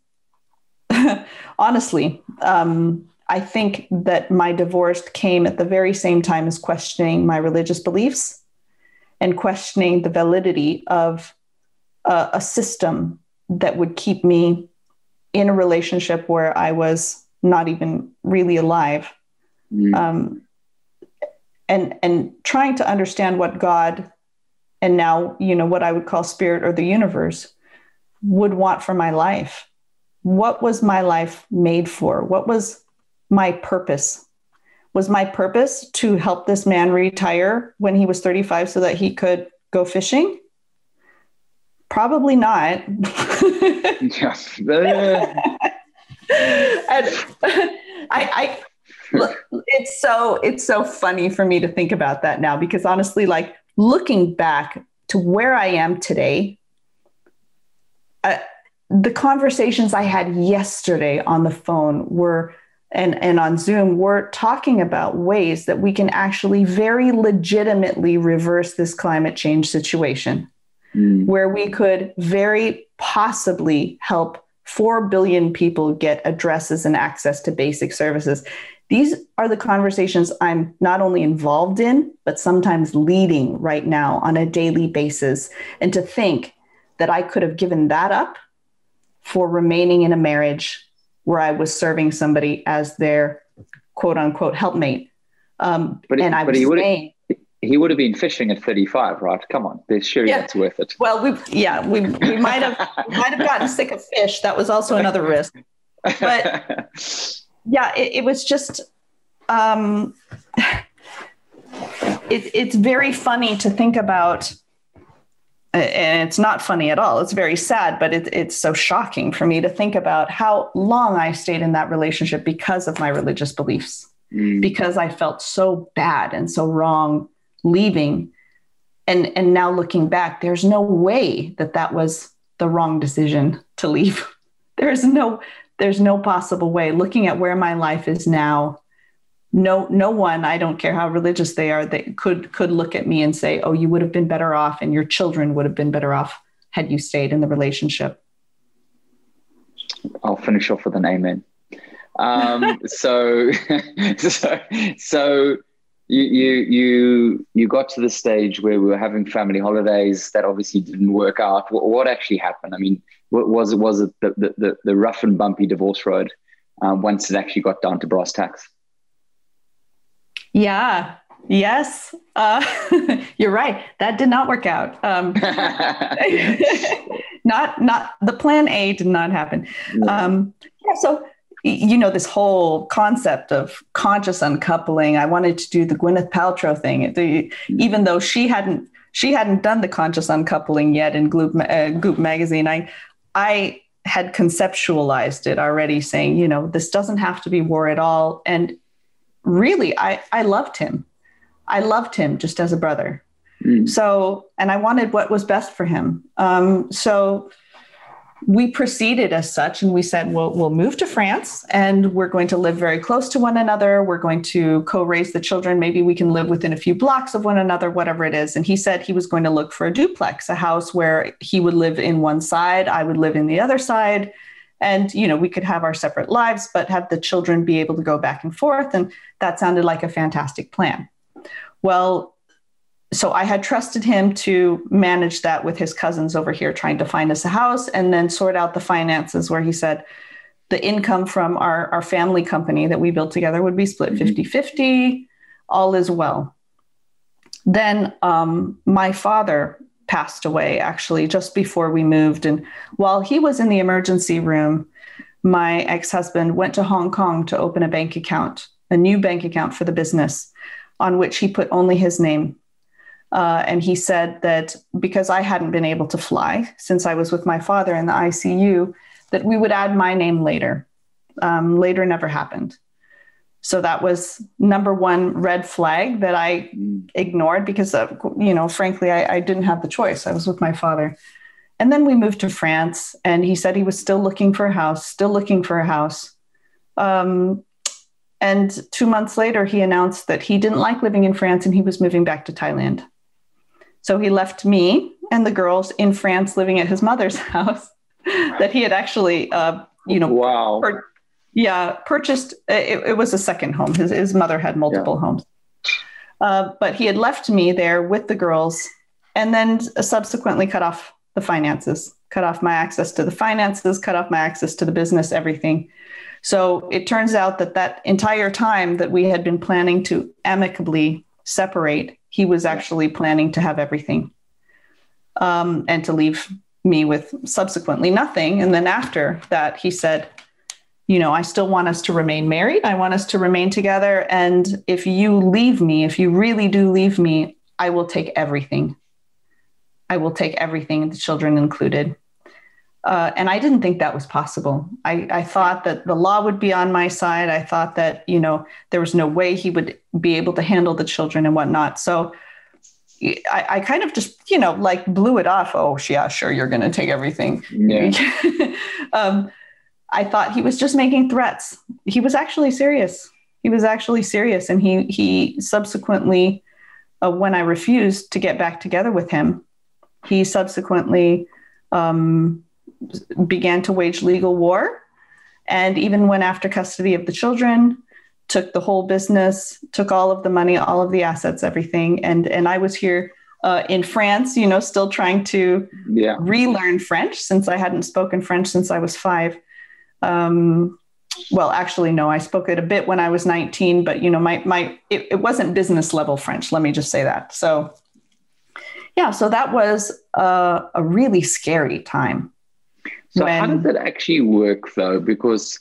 honestly, um, I think that my divorce came at the very same time as questioning my religious beliefs and questioning the validity of a, a system that would keep me in a relationship where I was not even really alive. Mm. Um, and and trying to understand what God and now you know what I would call spirit or the universe would want for my life. What was my life made for? What was my purpose? Was my purpose to help this man retire when he was 35 so that he could go fishing? Probably not. yes. and I, I it's so it's so funny for me to think about that now because honestly, like looking back to where I am today, uh, the conversations I had yesterday on the phone were and, and on Zoom were talking about ways that we can actually very legitimately reverse this climate change situation mm. where we could very possibly help 4 billion people get addresses and access to basic services. These are the conversations I'm not only involved in, but sometimes leading right now on a daily basis. And to think that I could have given that up for remaining in a marriage where I was serving somebody as their quote unquote helpmate. Um, but, and I was saying, he would have been fishing at 35, right? Come on, there's surely yeah. that's worth it. Well, we yeah, we we might have might have gotten sick of fish. That was also another risk. But yeah, it, it was just um it, it's very funny to think about and it's not funny at all. It's very sad, but it, it's so shocking for me to think about how long I stayed in that relationship because of my religious beliefs, mm. because I felt so bad and so wrong leaving and and now looking back, there's no way that that was the wrong decision to leave. There's no there's no possible way. Looking at where my life is now, no no one i don't care how religious they are they could could look at me and say oh you would have been better off and your children would have been better off had you stayed in the relationship i'll finish off with an amen um, so so so you you you you got to the stage where we were having family holidays that obviously didn't work out what, what actually happened i mean what was it was it the the, the rough and bumpy divorce road um, once it actually got down to brass tacks yeah. Yes. Uh, you're right. That did not work out. Um, not not the plan A did not happen. Um, yeah. So you know this whole concept of conscious uncoupling. I wanted to do the Gwyneth Paltrow thing, the, even though she hadn't she hadn't done the conscious uncoupling yet in Goop, uh, Goop magazine. I I had conceptualized it already, saying you know this doesn't have to be war at all, and really, I, I loved him. I loved him just as a brother. Mm. So, and I wanted what was best for him. Um, so we proceeded as such and we said, well, we'll move to France and we're going to live very close to one another. We're going to co raise the children. Maybe we can live within a few blocks of one another, whatever it is. And he said he was going to look for a duplex, a house where he would live in one side, I would live in the other side and you know we could have our separate lives but have the children be able to go back and forth and that sounded like a fantastic plan well so i had trusted him to manage that with his cousins over here trying to find us a house and then sort out the finances where he said the income from our, our family company that we built together would be split 50 mm-hmm. 50 all is well then um, my father passed away actually just before we moved. And while he was in the emergency room, my ex husband went to Hong Kong to open a bank account, a new bank account for the business, on which he put only his name. Uh, and he said that because I hadn't been able to fly since I was with my father in the ICU, that we would add my name later. Um, later never happened. So that was number one red flag that I ignored because, of, you know, frankly, I, I didn't have the choice. I was with my father. And then we moved to France, and he said he was still looking for a house, still looking for a house. Um, and two months later, he announced that he didn't like living in France and he was moving back to Thailand. So he left me and the girls in France living at his mother's house that he had actually, uh, you know, wow. Yeah, purchased. It, it, was a second home. His his mother had multiple yeah. homes, uh, but he had left me there with the girls, and then subsequently cut off the finances, cut off my access to the finances, cut off my access to the business, everything. So it turns out that that entire time that we had been planning to amicably separate, he was actually planning to have everything um, and to leave me with subsequently nothing. And then after that, he said, you know, I still want us to remain married. I want us to remain together. And if you leave me, if you really do leave me, I will take everything. I will take everything, the children included. Uh, and I didn't think that was possible. I, I thought that the law would be on my side. I thought that, you know, there was no way he would be able to handle the children and whatnot. So I, I kind of just, you know, like blew it off. Oh, yeah, sure, you're going to take everything. Yeah. um, I thought he was just making threats. He was actually serious. He was actually serious, and he he subsequently, uh, when I refused to get back together with him, he subsequently um, began to wage legal war, and even went after custody of the children, took the whole business, took all of the money, all of the assets, everything, and and I was here uh, in France, you know, still trying to yeah. relearn French since I hadn't spoken French since I was five. Um, well, actually, no, I spoke it a bit when I was 19, but you know, my my it, it wasn't business level French. Let me just say that. So, yeah, so that was a, a really scary time. So when, how does that actually work, though? Because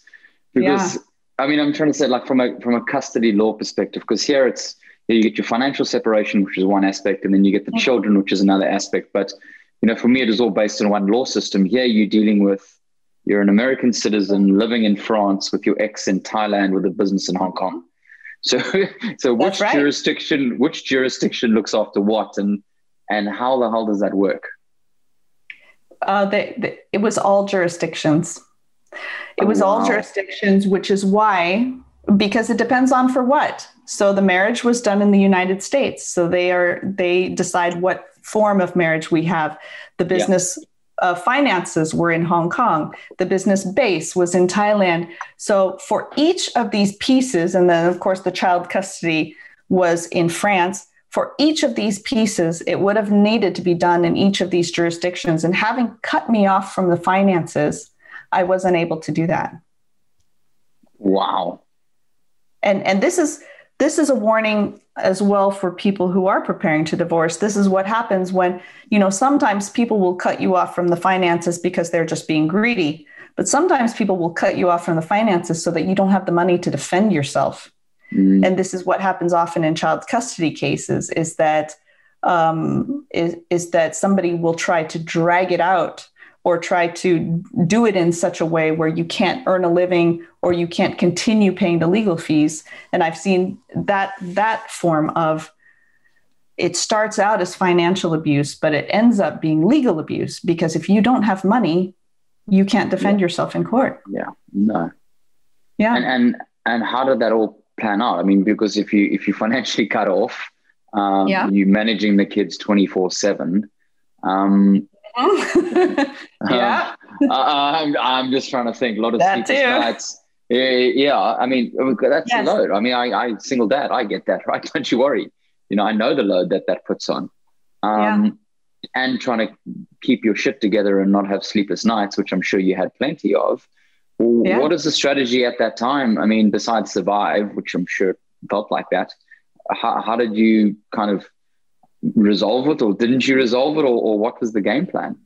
because yeah. I mean, I'm trying to say like from a from a custody law perspective, because here it's you get your financial separation, which is one aspect, and then you get the children, which is another aspect. But you know, for me, it is all based on one law system. Here, you're dealing with you're an American citizen living in France with your ex in Thailand with a business in Hong Kong. So, so which right. jurisdiction, which jurisdiction looks after what? And and how the hell does that work? Uh, they, they, it was all jurisdictions. It was wow. all jurisdictions, which is why, because it depends on for what. So the marriage was done in the United States. So they are they decide what form of marriage we have. The business yeah. uh, finances were in Hong Kong. The business base was in Thailand. So for each of these pieces, and then of course the child custody was in France. For each of these pieces, it would have needed to be done in each of these jurisdictions. And having cut me off from the finances, I wasn't able to do that. Wow. And and this is this is a warning as well for people who are preparing to divorce. This is what happens when, you know, sometimes people will cut you off from the finances because they're just being greedy. But sometimes people will cut you off from the finances so that you don't have the money to defend yourself. Mm. And this is what happens often in child custody cases is that um, is, is that somebody will try to drag it out or try to do it in such a way where you can't earn a living or you can't continue paying the legal fees. And i've seen that that form of it starts out as financial abuse but it ends up being legal abuse because if you don't have money you can't defend yeah. yourself in court. Yeah. No. Yeah. And, and and how did that all plan out i mean because if you if you financially cut off um, yeah. you're managing the kids 24 7 um, yeah. Um, I, am I'm just trying to think. A lot of that sleepless nights. Yeah, yeah, I mean that's yes. a load. I mean, I, I single dad. I get that, right? Don't you worry. You know, I know the load that that puts on. Um, yeah. And trying to keep your shit together and not have sleepless nights, which I'm sure you had plenty of. Yeah. What is the strategy at that time? I mean, besides survive, which I'm sure felt like that. How, how did you kind of resolve it or didn't you resolve it or, or what was the game plan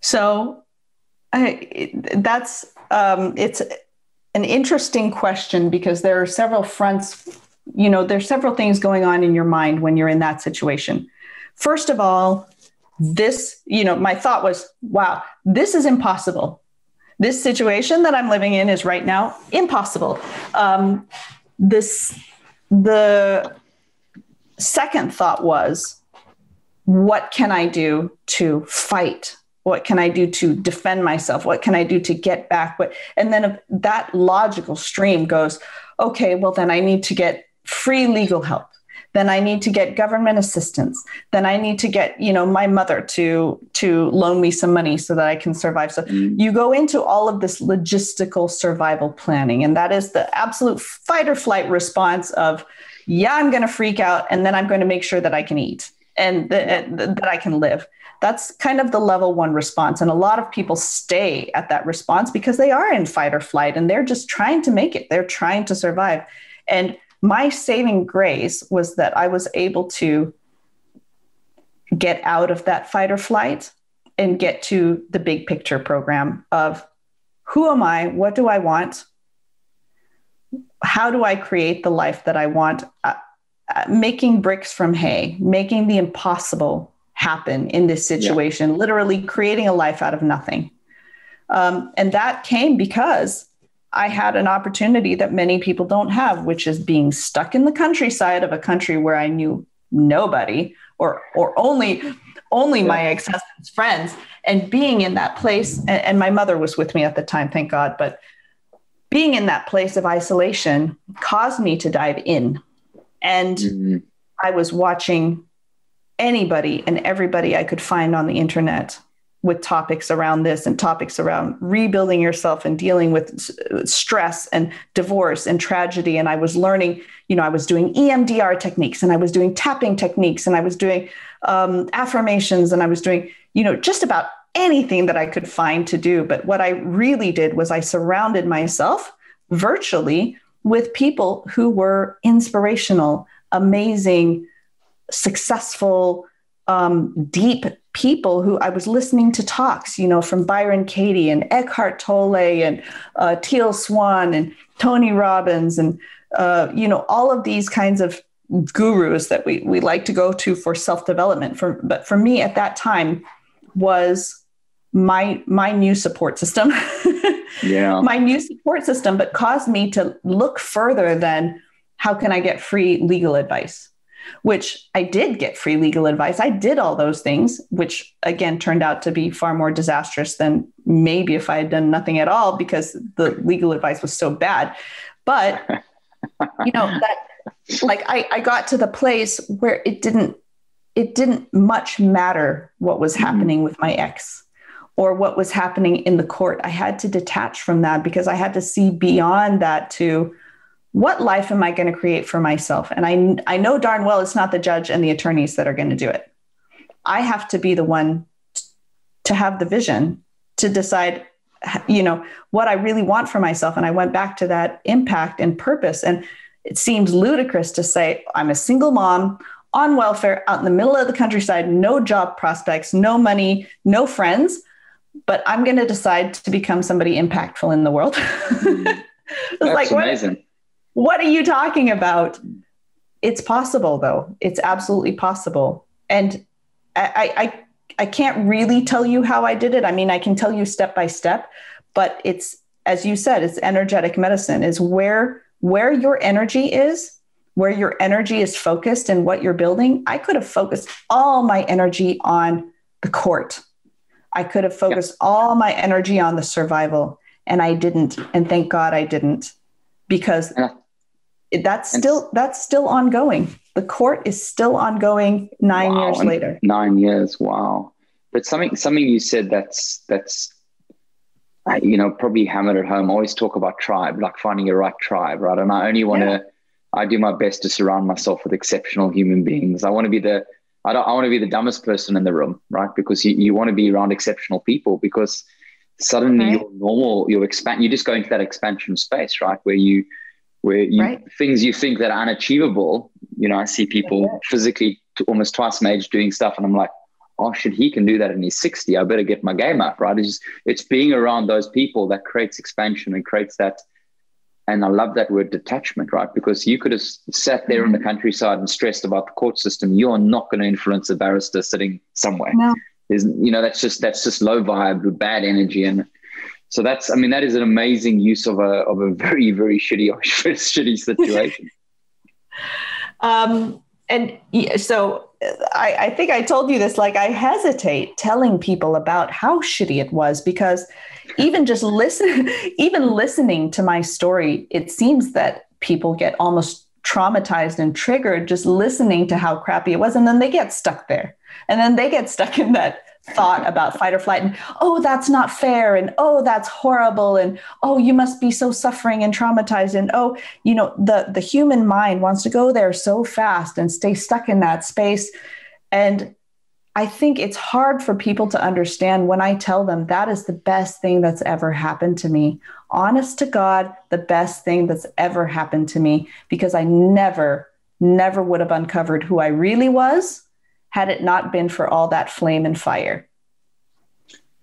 so I, that's um, it's an interesting question because there are several fronts you know there's several things going on in your mind when you're in that situation first of all this you know my thought was wow this is impossible this situation that i'm living in is right now impossible um, this the second thought was, what can I do to fight? What can I do to defend myself? What can I do to get back? What, and then that logical stream goes, okay, well, then I need to get free legal help then i need to get government assistance then i need to get you know my mother to to loan me some money so that i can survive so mm. you go into all of this logistical survival planning and that is the absolute fight or flight response of yeah, I'm going to freak out, and then I'm going to make sure that I can eat and th- th- that I can live. That's kind of the level one response. And a lot of people stay at that response because they are in fight or flight and they're just trying to make it, they're trying to survive. And my saving grace was that I was able to get out of that fight or flight and get to the big picture program of who am I? What do I want? how do I create the life that I want? Uh, uh, making bricks from hay, making the impossible happen in this situation, yeah. literally creating a life out of nothing. Um, and that came because I had an opportunity that many people don't have, which is being stuck in the countryside of a country where I knew nobody or or only only my ex-husband's friends and being in that place and, and my mother was with me at the time thank god but being in that place of isolation caused me to dive in. And mm-hmm. I was watching anybody and everybody I could find on the internet with topics around this and topics around rebuilding yourself and dealing with stress and divorce and tragedy. And I was learning, you know, I was doing EMDR techniques and I was doing tapping techniques and I was doing um, affirmations and I was doing, you know, just about anything that I could find to do. But what I really did was I surrounded myself virtually with people who were inspirational, amazing, successful, um, deep people who I was listening to talks, you know, from Byron Katie and Eckhart Tolle and uh, Teal Swan and Tony Robbins and, uh, you know, all of these kinds of gurus that we, we like to go to for self-development. For, but for me at that time was my my new support system yeah my new support system but caused me to look further than how can i get free legal advice which I did get free legal advice. I did all those things, which again turned out to be far more disastrous than maybe if I had done nothing at all because the legal advice was so bad. But, you know, that like I, I got to the place where it didn't it didn't much matter what was mm-hmm. happening with my ex or what was happening in the court. I had to detach from that because I had to see beyond that to what life am I going to create for myself? And I, I know darn well it's not the judge and the attorneys that are going to do it. I have to be the one to have the vision to decide you know what i really want for myself. And i went back to that impact and purpose. And it seems ludicrous to say i'm a single mom on welfare out in the middle of the countryside no job prospects no money no friends. But i'm going to decide to become somebody impactful in the world. That's like amazing. what, what are you talking about? It's possible, though. It's absolutely possible. And I, I, I can't really tell you how I did it. I mean, I can tell you step by step, but it's, as you said, it's energetic medicine, is where where your energy is, where your energy is focused and what you're building. I could have focused all my energy on the court. I could have focused all my energy on the survival, and I didn't. And thank God I didn't, because that's still that's still ongoing. The court is still ongoing nine wow, years later. Nine years, wow! But something something you said that's that's you know probably hammered at home. always talk about tribe, like finding your right tribe, right? And I only want to. Yeah. I do my best to surround myself with exceptional human beings. I want to be the I don't I want to be the dumbest person in the room, right? Because you, you want to be around exceptional people because suddenly right. your normal your expand you just go into that expansion space, right? Where you where you, right. things you think that are unachievable, you know, I see people physically almost twice my age doing stuff, and I'm like, oh shit, he can do that and he's 60. I better get my game up, right? It's just, it's being around those people that creates expansion and creates that. And I love that word detachment, right? Because you could have sat there mm-hmm. in the mm-hmm. countryside and stressed about the court system. You are not going to influence a barrister sitting somewhere. No. There's, you know, that's just that's just low vibe, bad energy, and so that's, I mean, that is an amazing use of a of a very very shitty shitty situation. um, and so I, I think I told you this. Like I hesitate telling people about how shitty it was because even just listen, even listening to my story, it seems that people get almost traumatized and triggered just listening to how crappy it was, and then they get stuck there, and then they get stuck in that thought about fight or flight and oh that's not fair and oh that's horrible and oh you must be so suffering and traumatized and oh you know the the human mind wants to go there so fast and stay stuck in that space. And i think it's hard for people to understand when i tell them that is the best thing that's ever happened to me honest to god the best thing that's ever happened to me because i never never would have uncovered who i really was had it not been for all that flame and fire.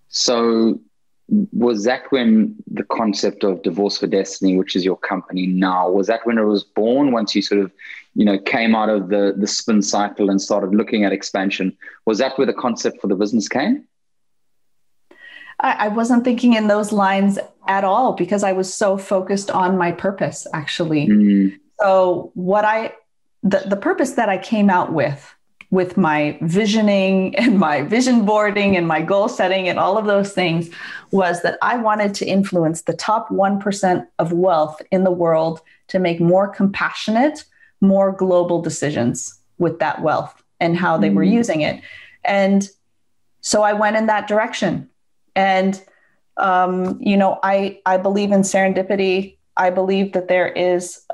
So, was that when the concept of Divorce for Destiny, which is your company now, was that when it was born? Once you sort of, you know, came out of the the spin cycle and started looking at expansion, was that where the concept for the business came? I, I wasn't thinking in those lines at all because I was so focused on my purpose, actually. Mm. So, what I the, the purpose that I came out with with my visioning and my vision boarding and my goal setting and all of those things was that I wanted to influence the top 1% of wealth in the world to make more compassionate, more global decisions with that wealth and how they were using it. And so I went in that direction. And um, you know, I I believe in serendipity. I believe that there is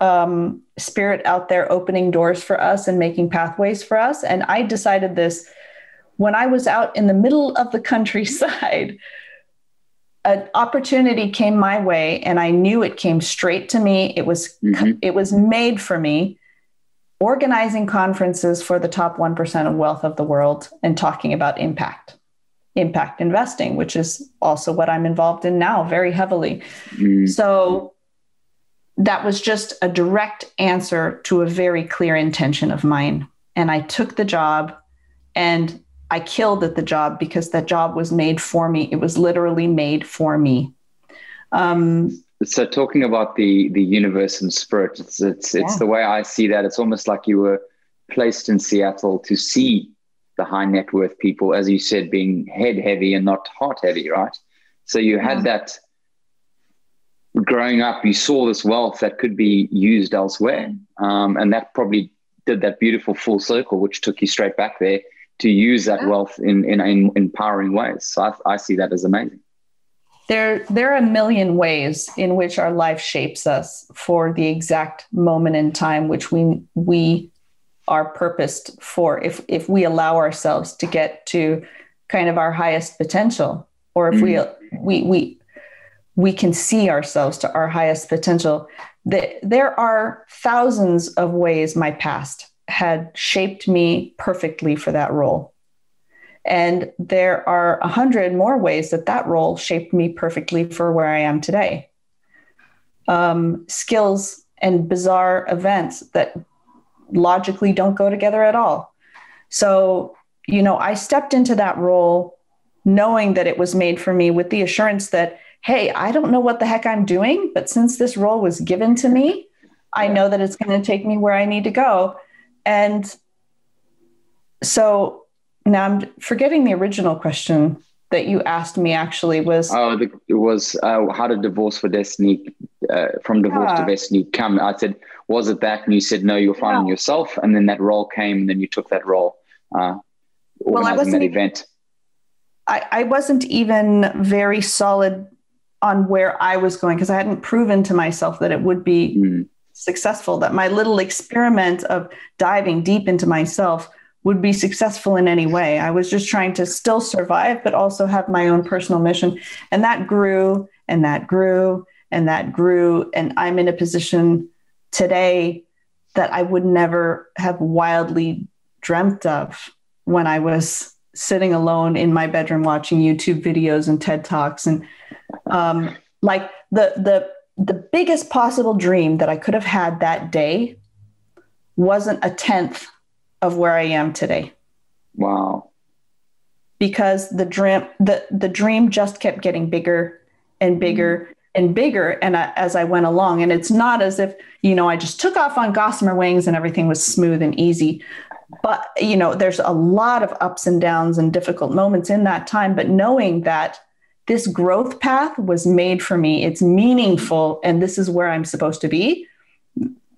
um, spirit out there opening doors for us and making pathways for us. And I decided this when I was out in the middle of the countryside. An opportunity came my way, and I knew it came straight to me. It was mm-hmm. it was made for me. Organizing conferences for the top one percent of wealth of the world and talking about impact impact investing, which is also what I'm involved in now very heavily. Mm. So that was just a direct answer to a very clear intention of mine. And I took the job and I killed at the job because that job was made for me. It was literally made for me. Um, so talking about the the universe and spirit, it's it's, it's yeah. the way I see that. It's almost like you were placed in Seattle to see the high net worth people, as you said, being head heavy and not heart heavy, right? So you had that growing up, you saw this wealth that could be used elsewhere. Um, and that probably did that beautiful full circle, which took you straight back there to use that wealth in, in, in empowering ways. So I, I see that as amazing. There, there are a million ways in which our life shapes us for the exact moment in time which we we are purposed for. If if we allow ourselves to get to kind of our highest potential, or if mm-hmm. we we we we can see ourselves to our highest potential. There are thousands of ways my past had shaped me perfectly for that role. And there are a hundred more ways that that role shaped me perfectly for where I am today. Um, skills and bizarre events that logically don't go together at all. So, you know, I stepped into that role knowing that it was made for me with the assurance that, hey, I don't know what the heck I'm doing, but since this role was given to me, I know that it's going to take me where I need to go. And so now I'm forgetting the original question that you asked me actually was oh the, it was uh, how did divorce for destiny uh, from divorce yeah. to destiny come i said was it that and you said no you're finding yeah. yourself and then that role came and then you took that role uh, well, I wasn't that event I, I wasn't even very solid on where I was going because I hadn't proven to myself that it would be mm. Successful, that my little experiment of diving deep into myself would be successful in any way. I was just trying to still survive, but also have my own personal mission. And that grew and that grew and that grew. And I'm in a position today that I would never have wildly dreamt of when I was sitting alone in my bedroom watching YouTube videos and TED Talks. And um, like the, the, the biggest possible dream that I could have had that day wasn't a tenth of where I am today. Wow. Because the dream the the dream just kept getting bigger and bigger and bigger and I, as I went along and it's not as if you know I just took off on gossamer wings and everything was smooth and easy but you know there's a lot of ups and downs and difficult moments in that time but knowing that this growth path was made for me. It's meaningful and this is where I'm supposed to be.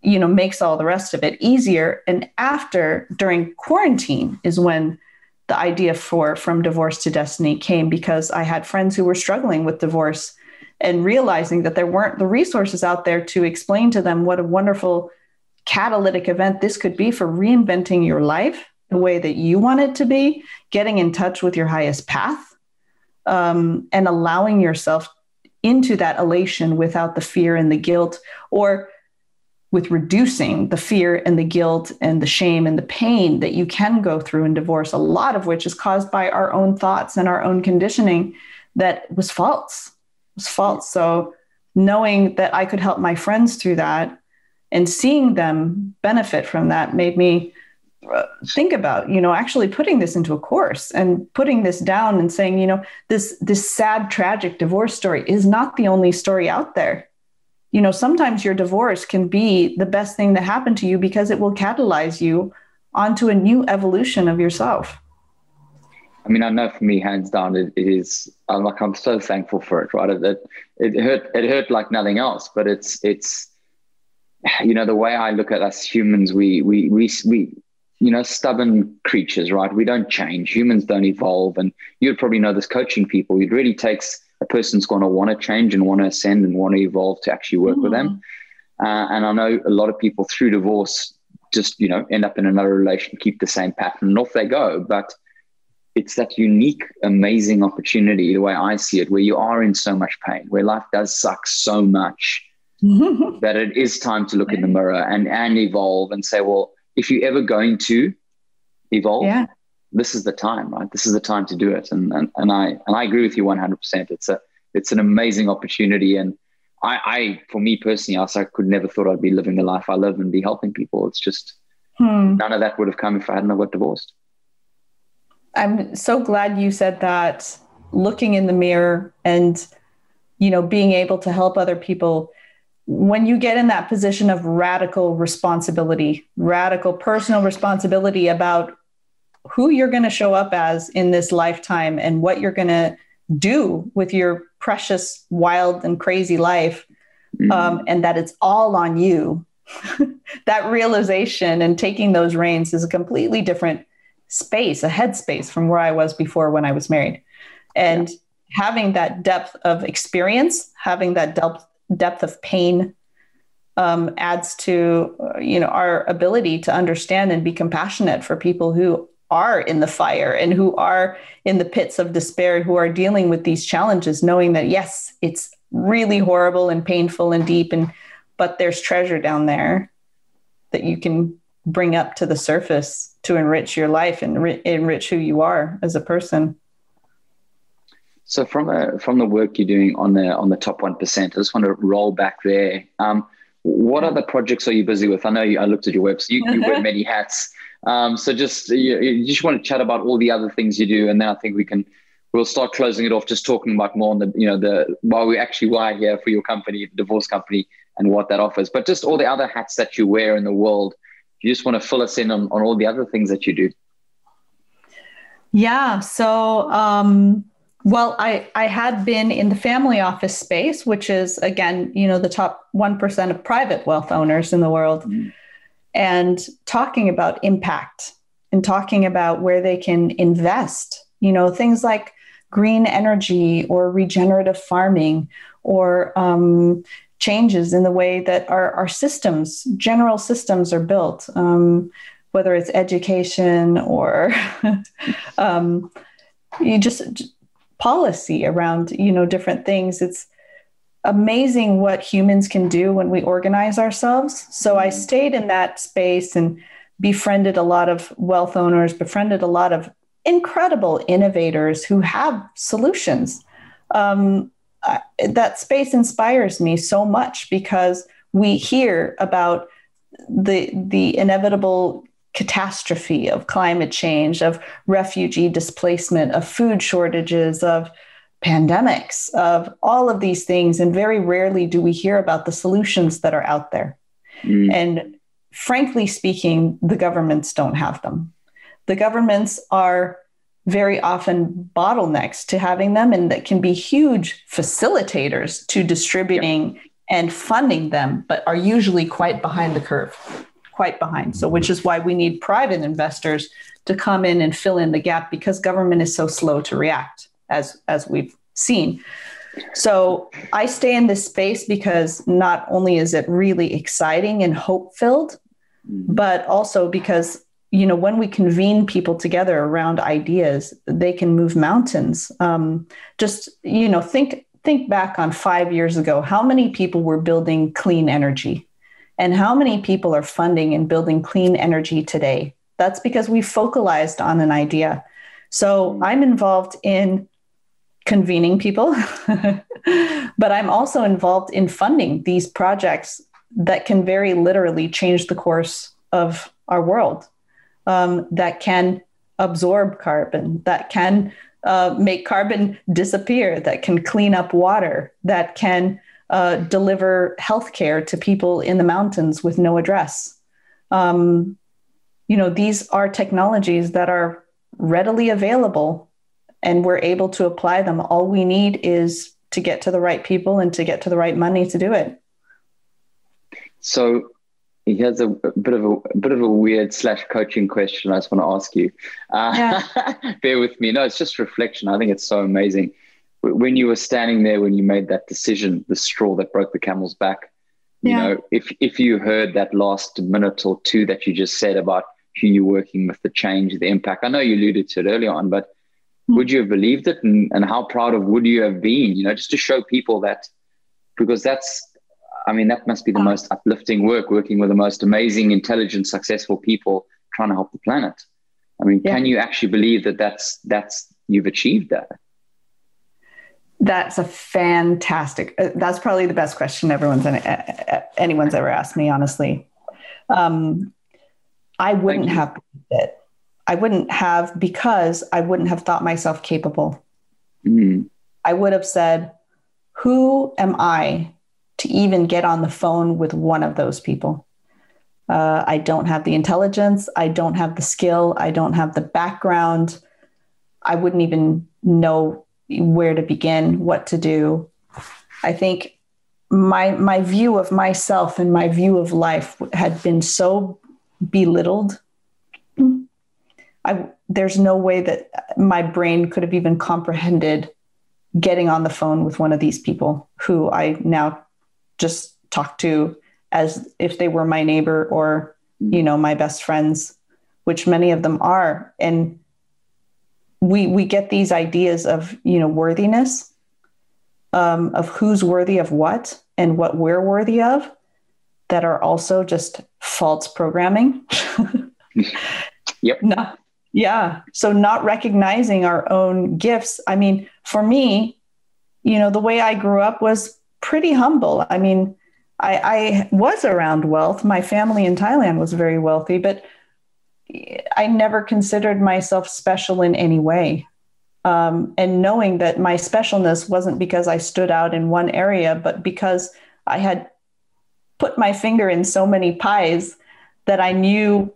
You know makes all the rest of it easier. And after during quarantine is when the idea for from divorce to destiny came because i had friends who were struggling with divorce and realizing that there weren't the resources out there to explain to them what a wonderful catalytic event this could be for reinventing your life the way that you want it to be getting in touch with your highest path um, and allowing yourself into that elation without the fear and the guilt or with reducing the fear and the guilt and the shame and the pain that you can go through in divorce, a lot of which is caused by our own thoughts and our own conditioning that was false. It was false. So knowing that I could help my friends through that and seeing them benefit from that made me think about you know actually putting this into a course and putting this down and saying you know this this sad tragic divorce story is not the only story out there you know, sometimes your divorce can be the best thing that happened to you because it will catalyze you onto a new evolution of yourself. I mean, I know for me, hands down, it, it is. I'm like, I'm so thankful for it. Right, it, it hurt. It hurt like nothing else. But it's it's, you know, the way I look at us humans, we we we we, you know, stubborn creatures, right? We don't change. Humans don't evolve, and you'd probably know this coaching people. It really takes a person's going to want to change and want to ascend and want to evolve to actually work mm. with them. Mm-hmm. Uh, and I know a lot of people through divorce just, you know, end up in another relation, keep the same pattern, and off they go. But it's that unique, amazing opportunity, the way I see it, where you are in so much pain, where life does suck so much that it is time to look in the mirror and, and evolve and say, well, if you're ever going to evolve, yeah this is the time, right? This is the time to do it. And and, and I and I agree with you 100%. It's a it's an amazing opportunity. And I, I for me personally, I, I could never thought I'd be living the life I live and be helping people. It's just hmm. none of that would have come if I hadn't got divorced. I'm so glad you said that. Looking in the mirror and you know being able to help other people when you get in that position of radical responsibility, radical personal responsibility about who you're going to show up as in this lifetime and what you're going to do with your precious, wild, and crazy life, mm-hmm. um, and that it's all on you. that realization and taking those reins is a completely different space, a headspace from where I was before when I was married. And yeah. having that depth of experience, having that depth depth of pain um, adds to uh, you know our ability to understand and be compassionate for people who are in the fire and who are in the pits of despair who are dealing with these challenges knowing that yes it's really horrible and painful and deep and but there's treasure down there that you can bring up to the surface to enrich your life and enrich who you are as a person so from a, from the work you're doing on the on the top one percent, I just want to roll back there. Um, what other projects are you busy with? I know you, I looked at your website. You, you wear many hats. Um, so just you, you, just want to chat about all the other things you do, and then I think we can we'll start closing it off, just talking about more on the you know the why we actually why here for your company, the divorce company, and what that offers. But just all the other hats that you wear in the world. You just want to fill us in on, on all the other things that you do. Yeah. So um, well, I, I had been in the family office space, which is, again, you know, the top 1% of private wealth owners in the world, mm. and talking about impact and talking about where they can invest, you know, things like green energy or regenerative farming or um, changes in the way that our, our systems, general systems, are built, um, whether it's education or um, you just policy around you know different things. It's amazing what humans can do when we organize ourselves. So i mm-hmm. stayed in that space and befriended a lot of wealth owners befriended a lot of incredible innovators who have solutions. Um, I, that space inspires me so much because we hear about the the inevitable catastrophe of climate change, of refugee displacement, of food shortages, of pandemics, of all of these things. And very rarely do we hear about the solutions that are out there. Mm. And frankly speaking, the governments don't have them. The governments are very often bottlenecks to having them and that can be huge facilitators to distributing and funding them, but are usually quite behind the curve quite behind. So, which is why we need private investors to come in and fill in the gap because government is so slow to react, as as we've seen. So, I stay in this space because not only is it really exciting and hope filled, mm-hmm. but also because you know when we convene people together around ideas, they can move mountains. Um, just you know, think think back on five years ago. How many people were building clean energy? And how many people are funding and building clean energy today? That's because we focalized on an idea. So I'm involved in convening people, but I'm also involved in funding these projects that can very literally change the course of our world, um, that can absorb carbon, that can uh, make carbon disappear, that can clean up water, that can uh, deliver healthcare to people in the mountains with no address. Um, you know, these are technologies that are readily available and we're able to apply them. All we need is to get to the right people and to get to the right money to do it. So here's a, a bit of a, a, bit of a weird slash coaching question I just want to ask you. Uh, yeah. bear with me. No, it's just reflection. I think it's so amazing when you were standing there when you made that decision, the straw that broke the camel's back, you yeah. know, if if you heard that last minute or two that you just said about who you're working with, the change, the impact. I know you alluded to it earlier on, but mm. would you have believed it, and, and how proud of would you have been? You know, just to show people that, because that's, I mean, that must be the oh. most uplifting work, working with the most amazing, intelligent, successful people trying to help the planet. I mean, yeah. can you actually believe that that's that's you've achieved that? That's a fantastic. Uh, that's probably the best question everyone's anyone's ever asked me. Honestly, um, I wouldn't have it. I wouldn't have because I wouldn't have thought myself capable. Mm-hmm. I would have said, "Who am I to even get on the phone with one of those people. Uh, I don't have the intelligence. I don't have the skill. I don't have the background. I wouldn't even know where to begin, what to do. I think my my view of myself and my view of life had been so belittled. I, there's no way that my brain could have even comprehended getting on the phone with one of these people who I now just talk to as if they were my neighbor or you know my best friends which many of them are and we we get these ideas of you know worthiness um, of who's worthy of what and what we're worthy of that are also just false programming. Yep. No, yeah. So not recognizing our own gifts. I mean for me you know the way i grew up was pretty humble. I mean I, I was around wealth. My family in Thailand was very wealthy, but I never considered myself special in any way. Um, and knowing that my specialness wasn't because I stood out in one area, but because I had put my finger in so many pies that I knew,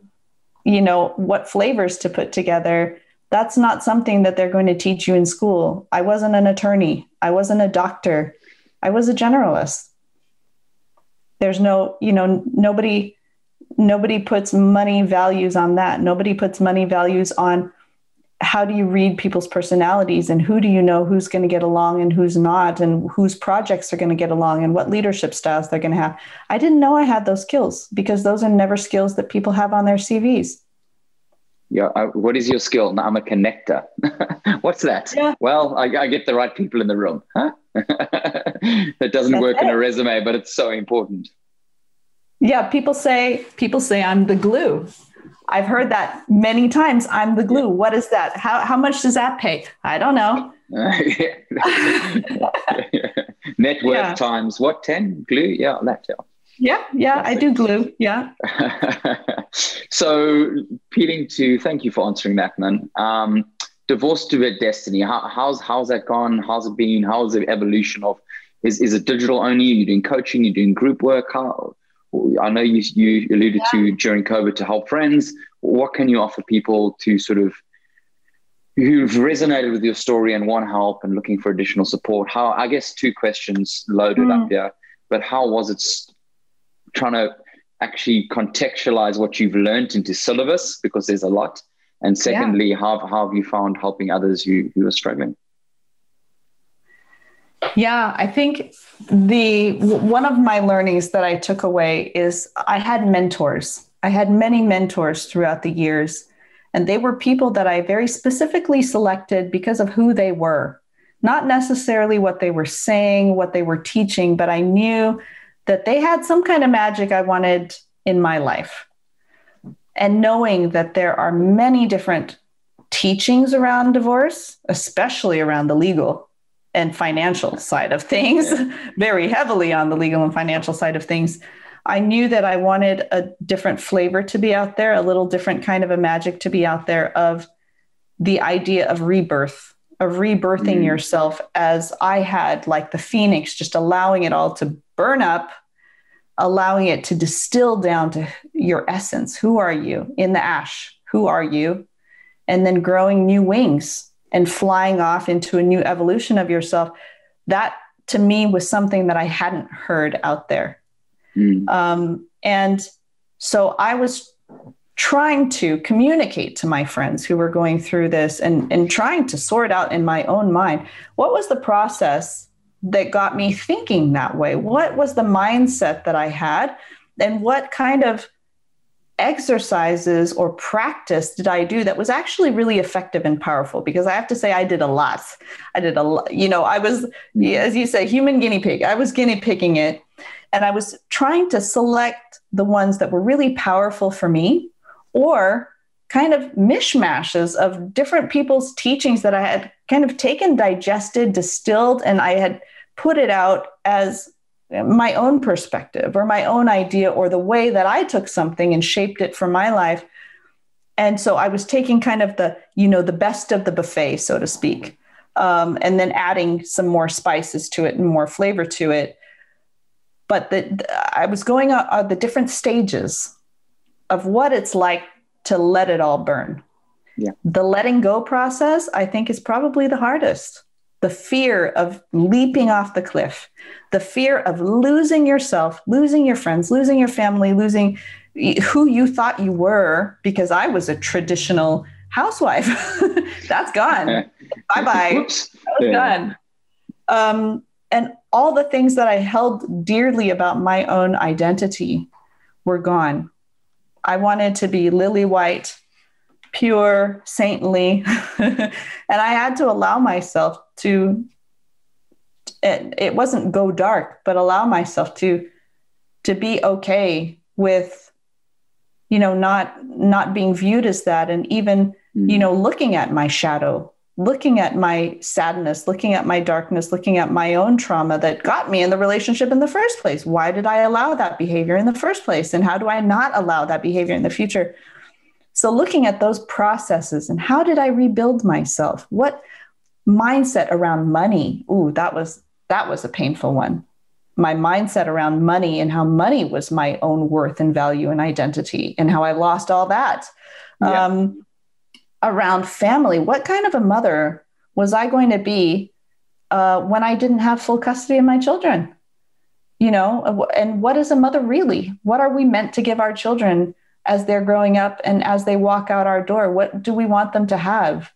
you know, what flavors to put together. That's not something that they're going to teach you in school. I wasn't an attorney. I wasn't a doctor. I was a generalist there's no you know nobody nobody puts money values on that. Nobody puts money values on how do you read people's personalities and who do you know who's going to get along and who's not and whose projects are going to get along and what leadership styles they're going to have. I didn't know i had those skills because those are never skills that people have on their cvs yeah uh, what is your skill? No, i'm a connector. What's that? Yeah. well I, I, get the right people in the room huh? That doesn't That's work it. in a resume but it's so important yeah people say people say i'm the glue i've heard that many times i'm the glue what is that how, how much does that pay i don't know net worth yeah. times what 10 glue yeah that yeah yeah, yeah, I do glue. Yeah. so, peeling to thank you for answering that, man. Um, divorce to a destiny. How, how's how's that gone? How's it been? How's the evolution of? Is is it digital only? You're doing coaching? You're doing group work? How? I know you you alluded yeah. to during COVID to help friends. What can you offer people to sort of who've resonated with your story and want help and looking for additional support? How I guess two questions loaded mm. up here, but how was it trying to actually contextualize what you've learned into syllabus because there's a lot and secondly yeah. how, how have you found helping others who, who are struggling yeah i think the one of my learnings that i took away is i had mentors i had many mentors throughout the years and they were people that i very specifically selected because of who they were not necessarily what they were saying what they were teaching but i knew that they had some kind of magic I wanted in my life. And knowing that there are many different teachings around divorce, especially around the legal and financial side of things, very heavily on the legal and financial side of things. I knew that I wanted a different flavor to be out there, a little different kind of a magic to be out there of the idea of rebirth, of rebirthing mm. yourself as I had, like the phoenix, just allowing it all to burn up, allowing it to distill down to your essence. Who are you in the ash? Who are you? And then growing new wings and flying off into a new evolution of yourself. That to me was something that I hadn't heard out there. Mm. Um, and so I was trying to communicate to my friends who were going through this and, and trying to sort out in my own mind what was the process that got me thinking that way? What was the mindset that I had? And what kind of exercises or practice did I do that was actually really effective and powerful? Because I have to say, I did a lot. I did a lot. You know, I was, as you say, human guinea pig. I was guinea pigging it. And I was trying to select the ones that were really powerful for me or kind of mishmashes of different people's teachings that I had kind of taken, digested, distilled, and I had put it out as my own perspective or my own idea or the way that I took something and shaped it for my life. And so I was taking kind of the, you know, the best of the buffet, so to speak, um, and then adding some more spices to it and more flavor to it. but the, I was going on, on the different stages of what it's like to let it all burn. Yeah. The letting go process, I think, is probably the hardest. The fear of leaping off the cliff, the fear of losing yourself, losing your friends, losing your family, losing who you thought you were, because I was a traditional housewife. That's gone. bye bye. Was gone. Um, and all the things that I held dearly about my own identity were gone. I wanted to be lily white, pure, saintly. and I had to allow myself to, it, it wasn't go dark, but allow myself to, to be okay with, you know, not, not being viewed as that. And even, mm-hmm. you know, looking at my shadow, looking at my sadness, looking at my darkness, looking at my own trauma that got me in the relationship in the first place. Why did I allow that behavior in the first place? And how do I not allow that behavior in the future? So, looking at those processes and how did I rebuild myself? What mindset around money? Ooh, that was that was a painful one. My mindset around money and how money was my own worth and value and identity, and how I lost all that. Yeah. Um, around family. What kind of a mother was I going to be uh, when I didn't have full custody of my children? You know, and what is a mother really? What are we meant to give our children as they're growing up and as they walk out our door? What do we want them to have?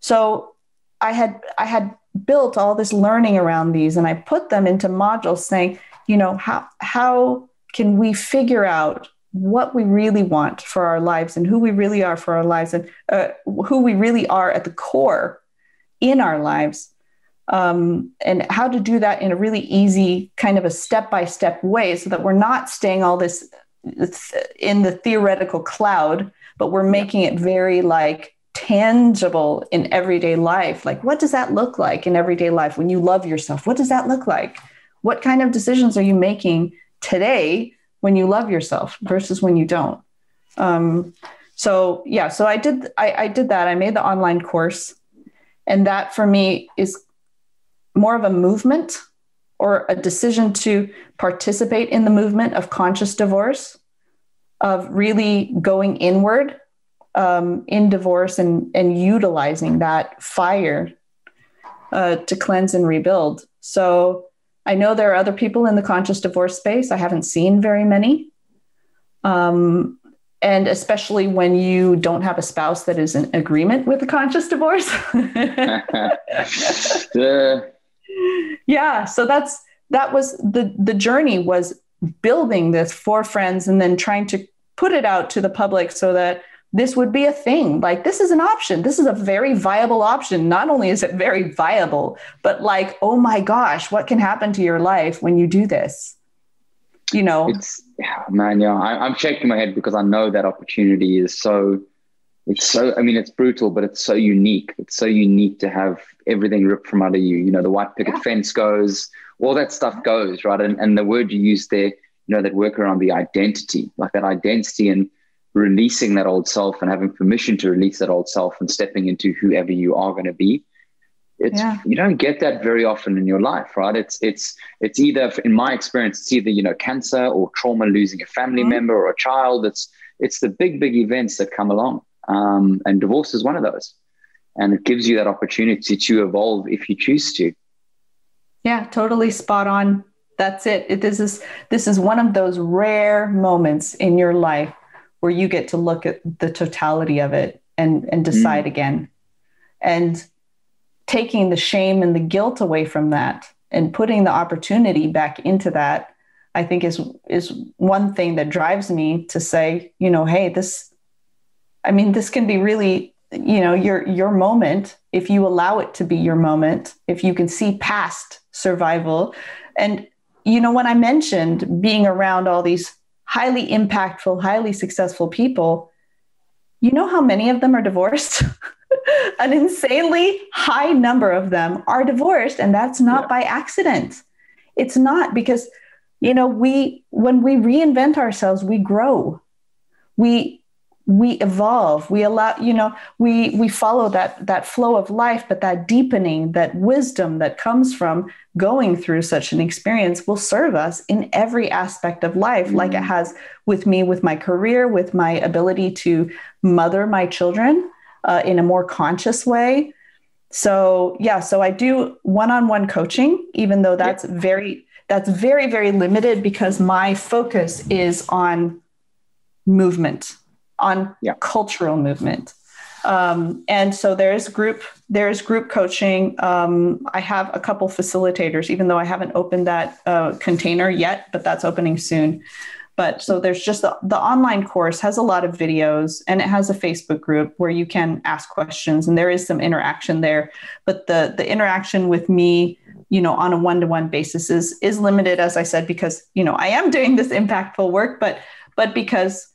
So I had I had built all this learning around these and I put them into modules saying, you know, how how can we figure out what we really want for our lives and who we really are for our lives and uh, who we really are at the core in our lives um, and how to do that in a really easy kind of a step-by-step way so that we're not staying all this in the theoretical cloud but we're making it very like tangible in everyday life like what does that look like in everyday life when you love yourself what does that look like what kind of decisions are you making today when you love yourself versus when you don't. Um, so yeah, so I did I, I did that. I made the online course, and that for me is more of a movement or a decision to participate in the movement of conscious divorce, of really going inward um, in divorce and and utilizing that fire uh, to cleanse and rebuild. So I know there are other people in the conscious divorce space. I haven't seen very many. Um, and especially when you don't have a spouse that is in agreement with the conscious divorce. yeah. So that's that was the the journey was building this for friends and then trying to put it out to the public so that this would be a thing. Like, this is an option. This is a very viable option. Not only is it very viable, but like, oh my gosh, what can happen to your life when you do this? You know, it's man, yeah. I, am shaking my head because I know that opportunity is so. It's so. I mean, it's brutal, but it's so unique. It's so unique to have everything ripped from under you. You know, the white picket yeah. fence goes, all that stuff goes right, and and the word you use there, you know, that work around the identity, like that identity and releasing that old self and having permission to release that old self and stepping into whoever you are going to be it's yeah. you don't get that very often in your life right it's it's it's either in my experience it's either you know cancer or trauma losing a family mm-hmm. member or a child it's it's the big big events that come along um, and divorce is one of those and it gives you that opportunity to evolve if you choose to yeah totally spot on that's it. it this is this is one of those rare moments in your life where you get to look at the totality of it and and decide mm. again and taking the shame and the guilt away from that and putting the opportunity back into that i think is is one thing that drives me to say you know hey this i mean this can be really you know your your moment if you allow it to be your moment if you can see past survival and you know when i mentioned being around all these highly impactful, highly successful people, you know how many of them are divorced? An insanely high number of them are divorced, and that's not yeah. by accident. It's not because, you know, we, when we reinvent ourselves, we grow. We, we evolve we allow you know we we follow that that flow of life but that deepening that wisdom that comes from going through such an experience will serve us in every aspect of life mm-hmm. like it has with me with my career with my ability to mother my children uh, in a more conscious way so yeah so i do one-on-one coaching even though that's yep. very that's very very limited because my focus is on movement on yeah. cultural movement. Um, and so there's group there's group coaching. Um, I have a couple facilitators, even though I haven't opened that uh, container yet, but that's opening soon. But so there's just the, the online course has a lot of videos and it has a Facebook group where you can ask questions and there is some interaction there. But the the interaction with me, you know, on a one-to-one basis is is limited, as I said, because you know I am doing this impactful work, but but because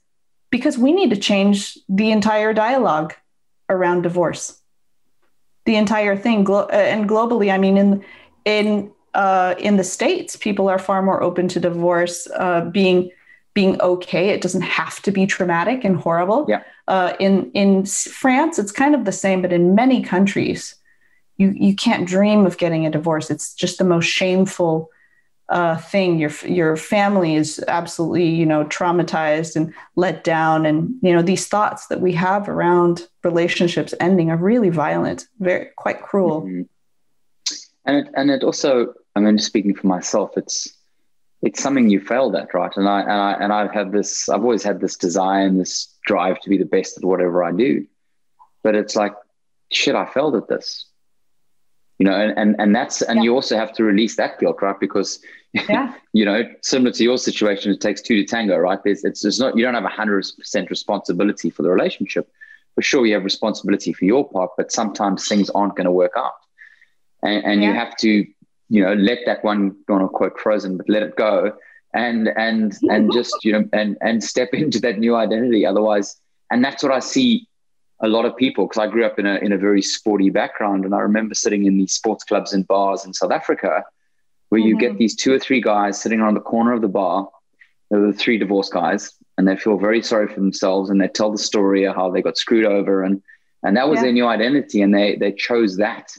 because we need to change the entire dialogue around divorce. The entire thing Glo- uh, and globally i mean in in uh, in the states people are far more open to divorce uh, being being okay. It doesn't have to be traumatic and horrible. Yeah. Uh, in in france it's kind of the same but in many countries you you can't dream of getting a divorce. It's just the most shameful uh, thing. Your your family is absolutely you know traumatized and let down. And you know these thoughts that we have around relationships ending are really violent very quite cruel. Mm-hmm. and it, and it also i mean speaking for myself it's it's something you failed at right? And i and i and i've had this i've always had this desire and this drive to be the best at whatever i do. But it's like shit i failed at this you know and and, and that's and yeah. you also have to release that guilt right because yeah. you know similar to your situation it takes two to tango right there's it's, it's not you don't have a hundred percent responsibility for the relationship for sure you have responsibility for your part but sometimes things aren't going to work out and, and yeah. you have to you know let that one don't want to quote frozen but let it go and and and just you know and and step into that new identity otherwise and that's what i see a lot of people because I grew up in a in a very sporty background, and I remember sitting in these sports clubs and bars in South Africa, where mm-hmm. you get mm-hmm. these two or three guys sitting around the corner of the bar. They're the three divorced guys, and they feel very sorry for themselves, and they tell the story of how they got screwed over, and and that was yeah. their new identity, and they they chose that.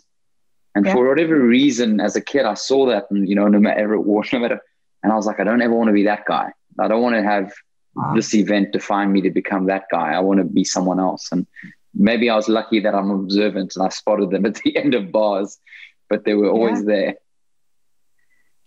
And yeah. for whatever reason, as a kid, I saw that, and you know, no matter what, no matter, and I was like, I don't ever want to be that guy. I don't want to have this event defined me to become that guy. I want to be someone else. And maybe I was lucky that I'm observant and I spotted them at the end of bars, but they were always yeah. there.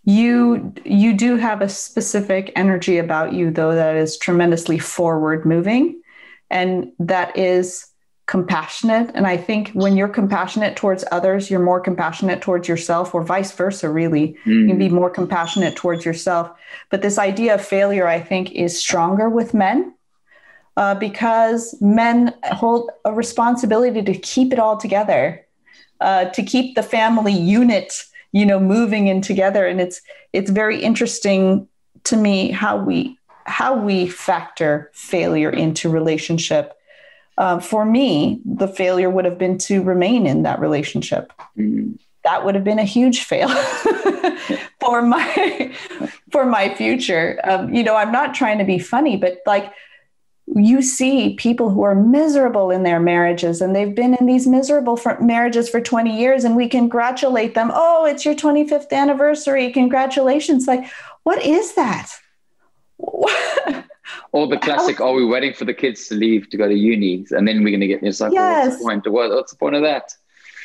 You you do have a specific energy about you though that is tremendously forward moving and that is compassionate. And i think when you're compassionate towards others you're more compassionate towards yourself or vice versa really. Mm. you can be more compassionate towards yourself. But this idea of failure i think is stronger with men uh, because men hold a responsibility to keep it all together uh, to keep the family unit you know moving in together. And it's it's very interesting to me how we how we factor failure into relationship uh, for me, the failure would have been to remain in that relationship. Mm-hmm. That would have been a huge fail for my for my future. Um, you know, I'm not trying to be funny, but like you see people who are miserable in their marriages and they've been in these miserable marriages for 20 years and we congratulate them oh it's your 25th anniversary congratulations like what is that or the classic, are we waiting for the kids to leave to go to uni? And then we're going to get, it's like, yes. well, what's the point? What, what's the point of that?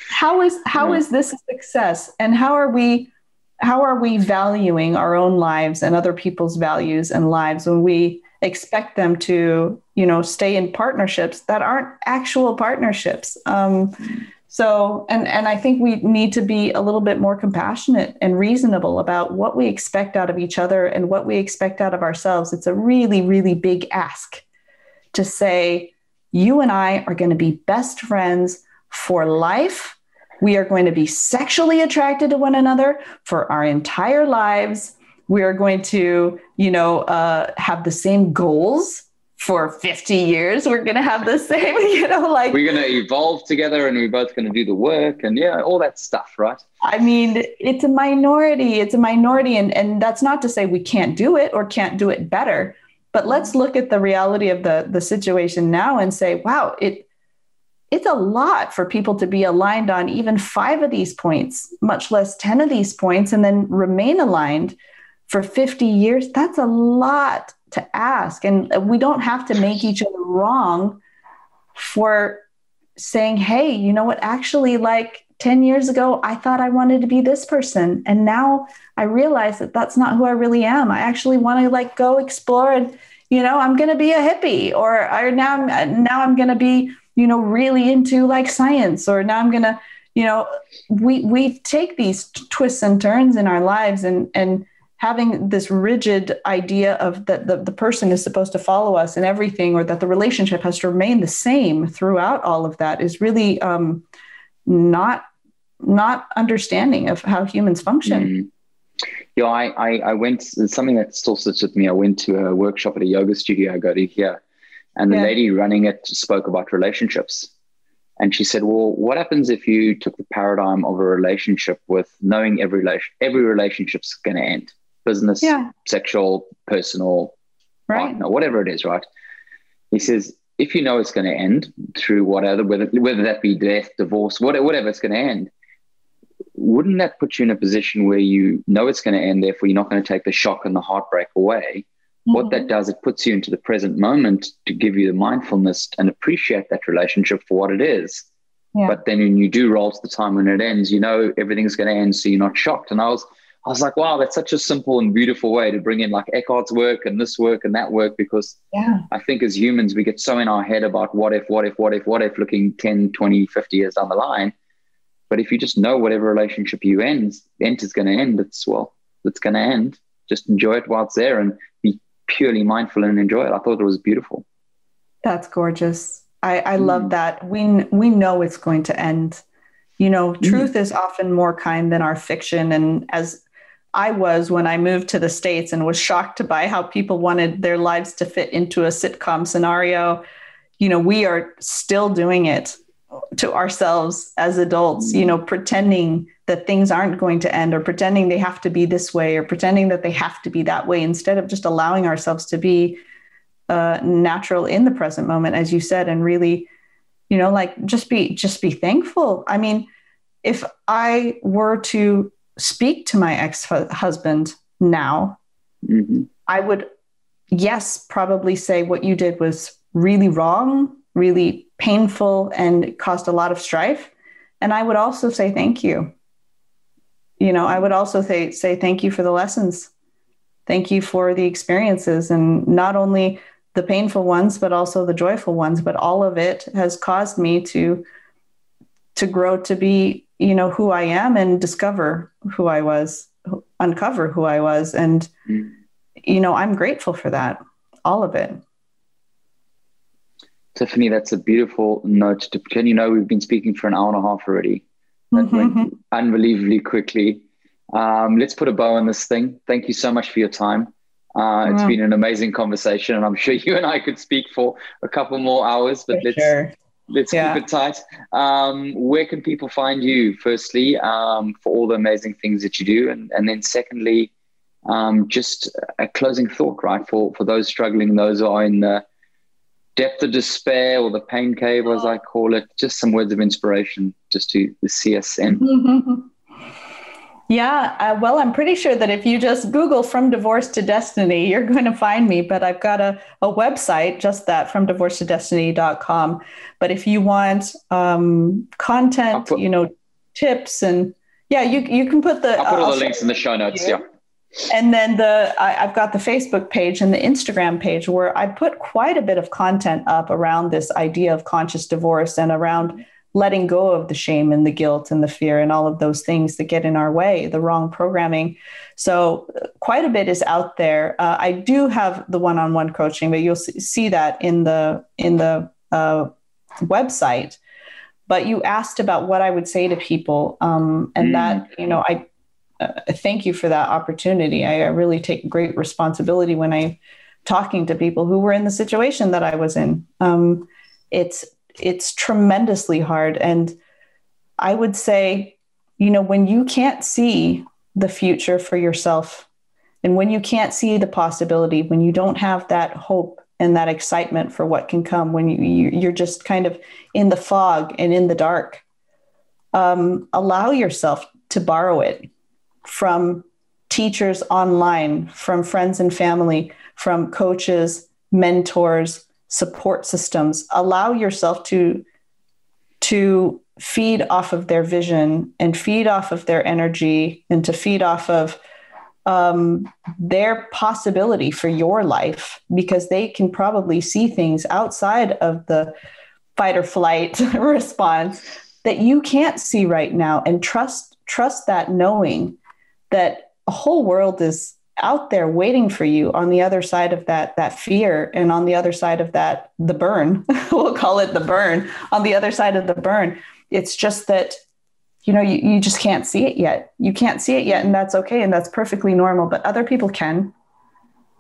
How is, how yeah. is this a success? And how are we, how are we valuing our own lives and other people's values and lives when we expect them to, you know, stay in partnerships that aren't actual partnerships? Um, so, and, and I think we need to be a little bit more compassionate and reasonable about what we expect out of each other and what we expect out of ourselves. It's a really, really big ask to say, you and I are going to be best friends for life. We are going to be sexually attracted to one another for our entire lives. We are going to, you know, uh, have the same goals for 50 years we're going to have the same you know like we're going to evolve together and we're both going to do the work and yeah all that stuff right i mean it's a minority it's a minority and and that's not to say we can't do it or can't do it better But let's look at the reality of the, the situation now and say, wow, it it's a lot for people to be aligned on even five of these points, much less 10 of these points, and then remain aligned for 50 years. That's a lot to ask. And we don't have to make each other wrong for saying, hey, you know what? Actually, like 10 years ago, I thought I wanted to be this person. And now I realize that that's not who I really am. I actually want to like go explore and, you know, I'm going to be a hippie or, or now, I'm, now I'm going to be, you know, really into like science or now I'm going to, you know, we, we take these twists and turns in our lives and, and, having this rigid idea of that the, the person is supposed to follow us in everything or that the relationship has to remain the same throughout all of that is really um, not not understanding of how humans function. Mm. Yeah, I, I, I went something that still sits with me. I went to a workshop at a yoga studio I go to here, and the yeah. lady running it spoke about relationships. And she said, "Well, what happens if you took the paradigm of a relationship with knowing every relation, every relationship's going to end, business, yeah. sexual, personal, right. partner, whatever it is, right?" He says, if you know it's going to end through whatever, whether whether that be death, divorce, whatever, whatever it's going to end, wouldn't that put you in a position where you know it's going to end? Therefore, you're not going to take the shock and the heartbreak away. Mm-hmm. What that mm-hmm. does, it puts you into the present moment to give you the mindfulness and appreciate that relationship for what it is. Yeah. But then when you do roll to the time when it ends, you know everything's going to end, so you're not shocked. And I was I was like, wow, that's such a simple and beautiful way to bring in like Eckhart's work and this work and that work because yeah. I think as humans, we get so in our head about what if, what if, what if, what if looking 10, 20, 50 years down the line. But if you just know whatever relationship you end, end is going to end, it's well, it's going to end. Just enjoy it while it's there and be purely mindful and enjoy it. I thought it was beautiful. That's gorgeous. I, I mm. love that. We, we know it's going to end. You know, mm. truth mm. is often more kind than our fiction. And as I was when I moved to the States and was shocked by how people wanted their lives to fit into a sitcom scenario. You know, we are still doing it to ourselves as adults, you know, pretending that things aren't going to end or pretending they have to be this way or pretending that they have to be that way instead of just allowing ourselves to be uh, natural in the present moment, as you said, and really, you know, like just be just be thankful. I mean, if I were to speak to my ex husband now, mm-hmm. I would, yes, probably say what you did was really wrong, really painful, and caused a lot of strife. And I would also say thank you. You know, I would also say, say thank you for the lessons. Thank you for the experiences and not only the painful ones, but also the joyful ones. But all of it has caused me to to grow to be you know who i am and discover who i was uncover who i was. And mm. you know i'm grateful for that all of it. Tiffany that's a beautiful note to pretend you know we've been speaking for an hour and a half already. That mm-hmm. went unbelievably quickly. Um, let's put a bow on this thing. Thank you so much for your time. Uh, it's been an amazing conversation, and I'm sure you and I could speak for a couple more hours. But for let's sure let's yeah. keep it tight. Um, where can people find you, firstly, um, for all the amazing things that you do? And, and then, secondly, um, just a closing thought, right? For, for those struggling, those who are in the depth of despair or the pain cave, as I call it, just some words of inspiration just to the in. Yeah, uh, well, I'm pretty sure that if you just Google From Divorce to Destiny, you're going to find me. But I've got a, a website, just that, from divorce to destiny.com. But if you want um, content, put, you know, tips and yeah, you, you can put the. I'll put all uh, the links in the show notes. Yeah. And then the I, have got the Facebook page and the Instagram page where I put quite a bit of content up around this idea of conscious divorce and around letting go of the shame and the guilt and the fear and all of those things that get in our way, the wrong programming. So, quite a bit is out there. Uh, I do have the one-on-one coaching, but you'll see that in the in the uh, website. But you asked about what I would say to people, um, and mm. that you know, I uh, thank you for that opportunity. I, I really take great responsibility when I talking to people who were in the situation that I was in. Um, it's it's tremendously hard. And I would say, you know, when you can't see the future for yourself, And when you can't see the possibility, when you don't have that hope and that excitement for what can come, when you, you're just kind of in the fog and in the dark, um, allow yourself to borrow it from teachers online, from friends and family, from coaches, mentors, support systems. Allow yourself to to feed off of their vision and feed off of their energy and to feed off of um, their possibility for your life because they can probably see things outside of the fight or flight response that you can't see right now and trust trust that knowing that a whole world is out there waiting for you on the other side of that that fear and on the other side of that the burn we'll call it the burn on the other side of the burn. It's just that you know you, you just can't see it yet. You can't see it yet and that's okay and that's perfectly normal but other people can.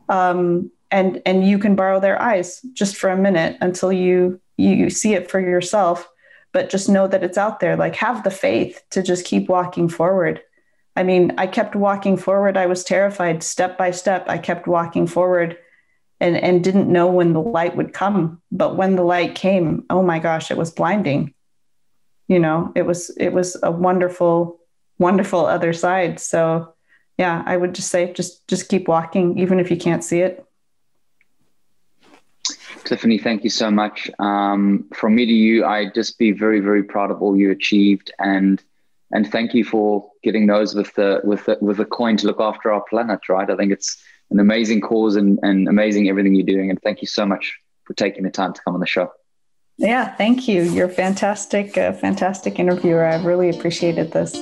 Um, and and you can borrow their eyes just for a minute until you you see it for yourself but just know that it's out there. Like have the faith to just keep walking forward I mean, I kept walking forward. I was terrified step by step. I kept walking forward and, and didn't know when the light would come. But when the light came, oh my gosh, it was blinding. You know, it was it was a wonderful, wonderful other side. So yeah, I would just say just just keep walking, even if you can't see it. Tiffany, thank you so much. Um, from me to you, I'd just be very, very proud of all you achieved and and thank you for getting those with the with the, with the coin to look after our planet. Right, I think it's an amazing cause and, and amazing everything you're doing. And thank you so much for taking the time to come on the show. Yeah, thank you. You're fantastic, fantastic interviewer. I've really appreciated this.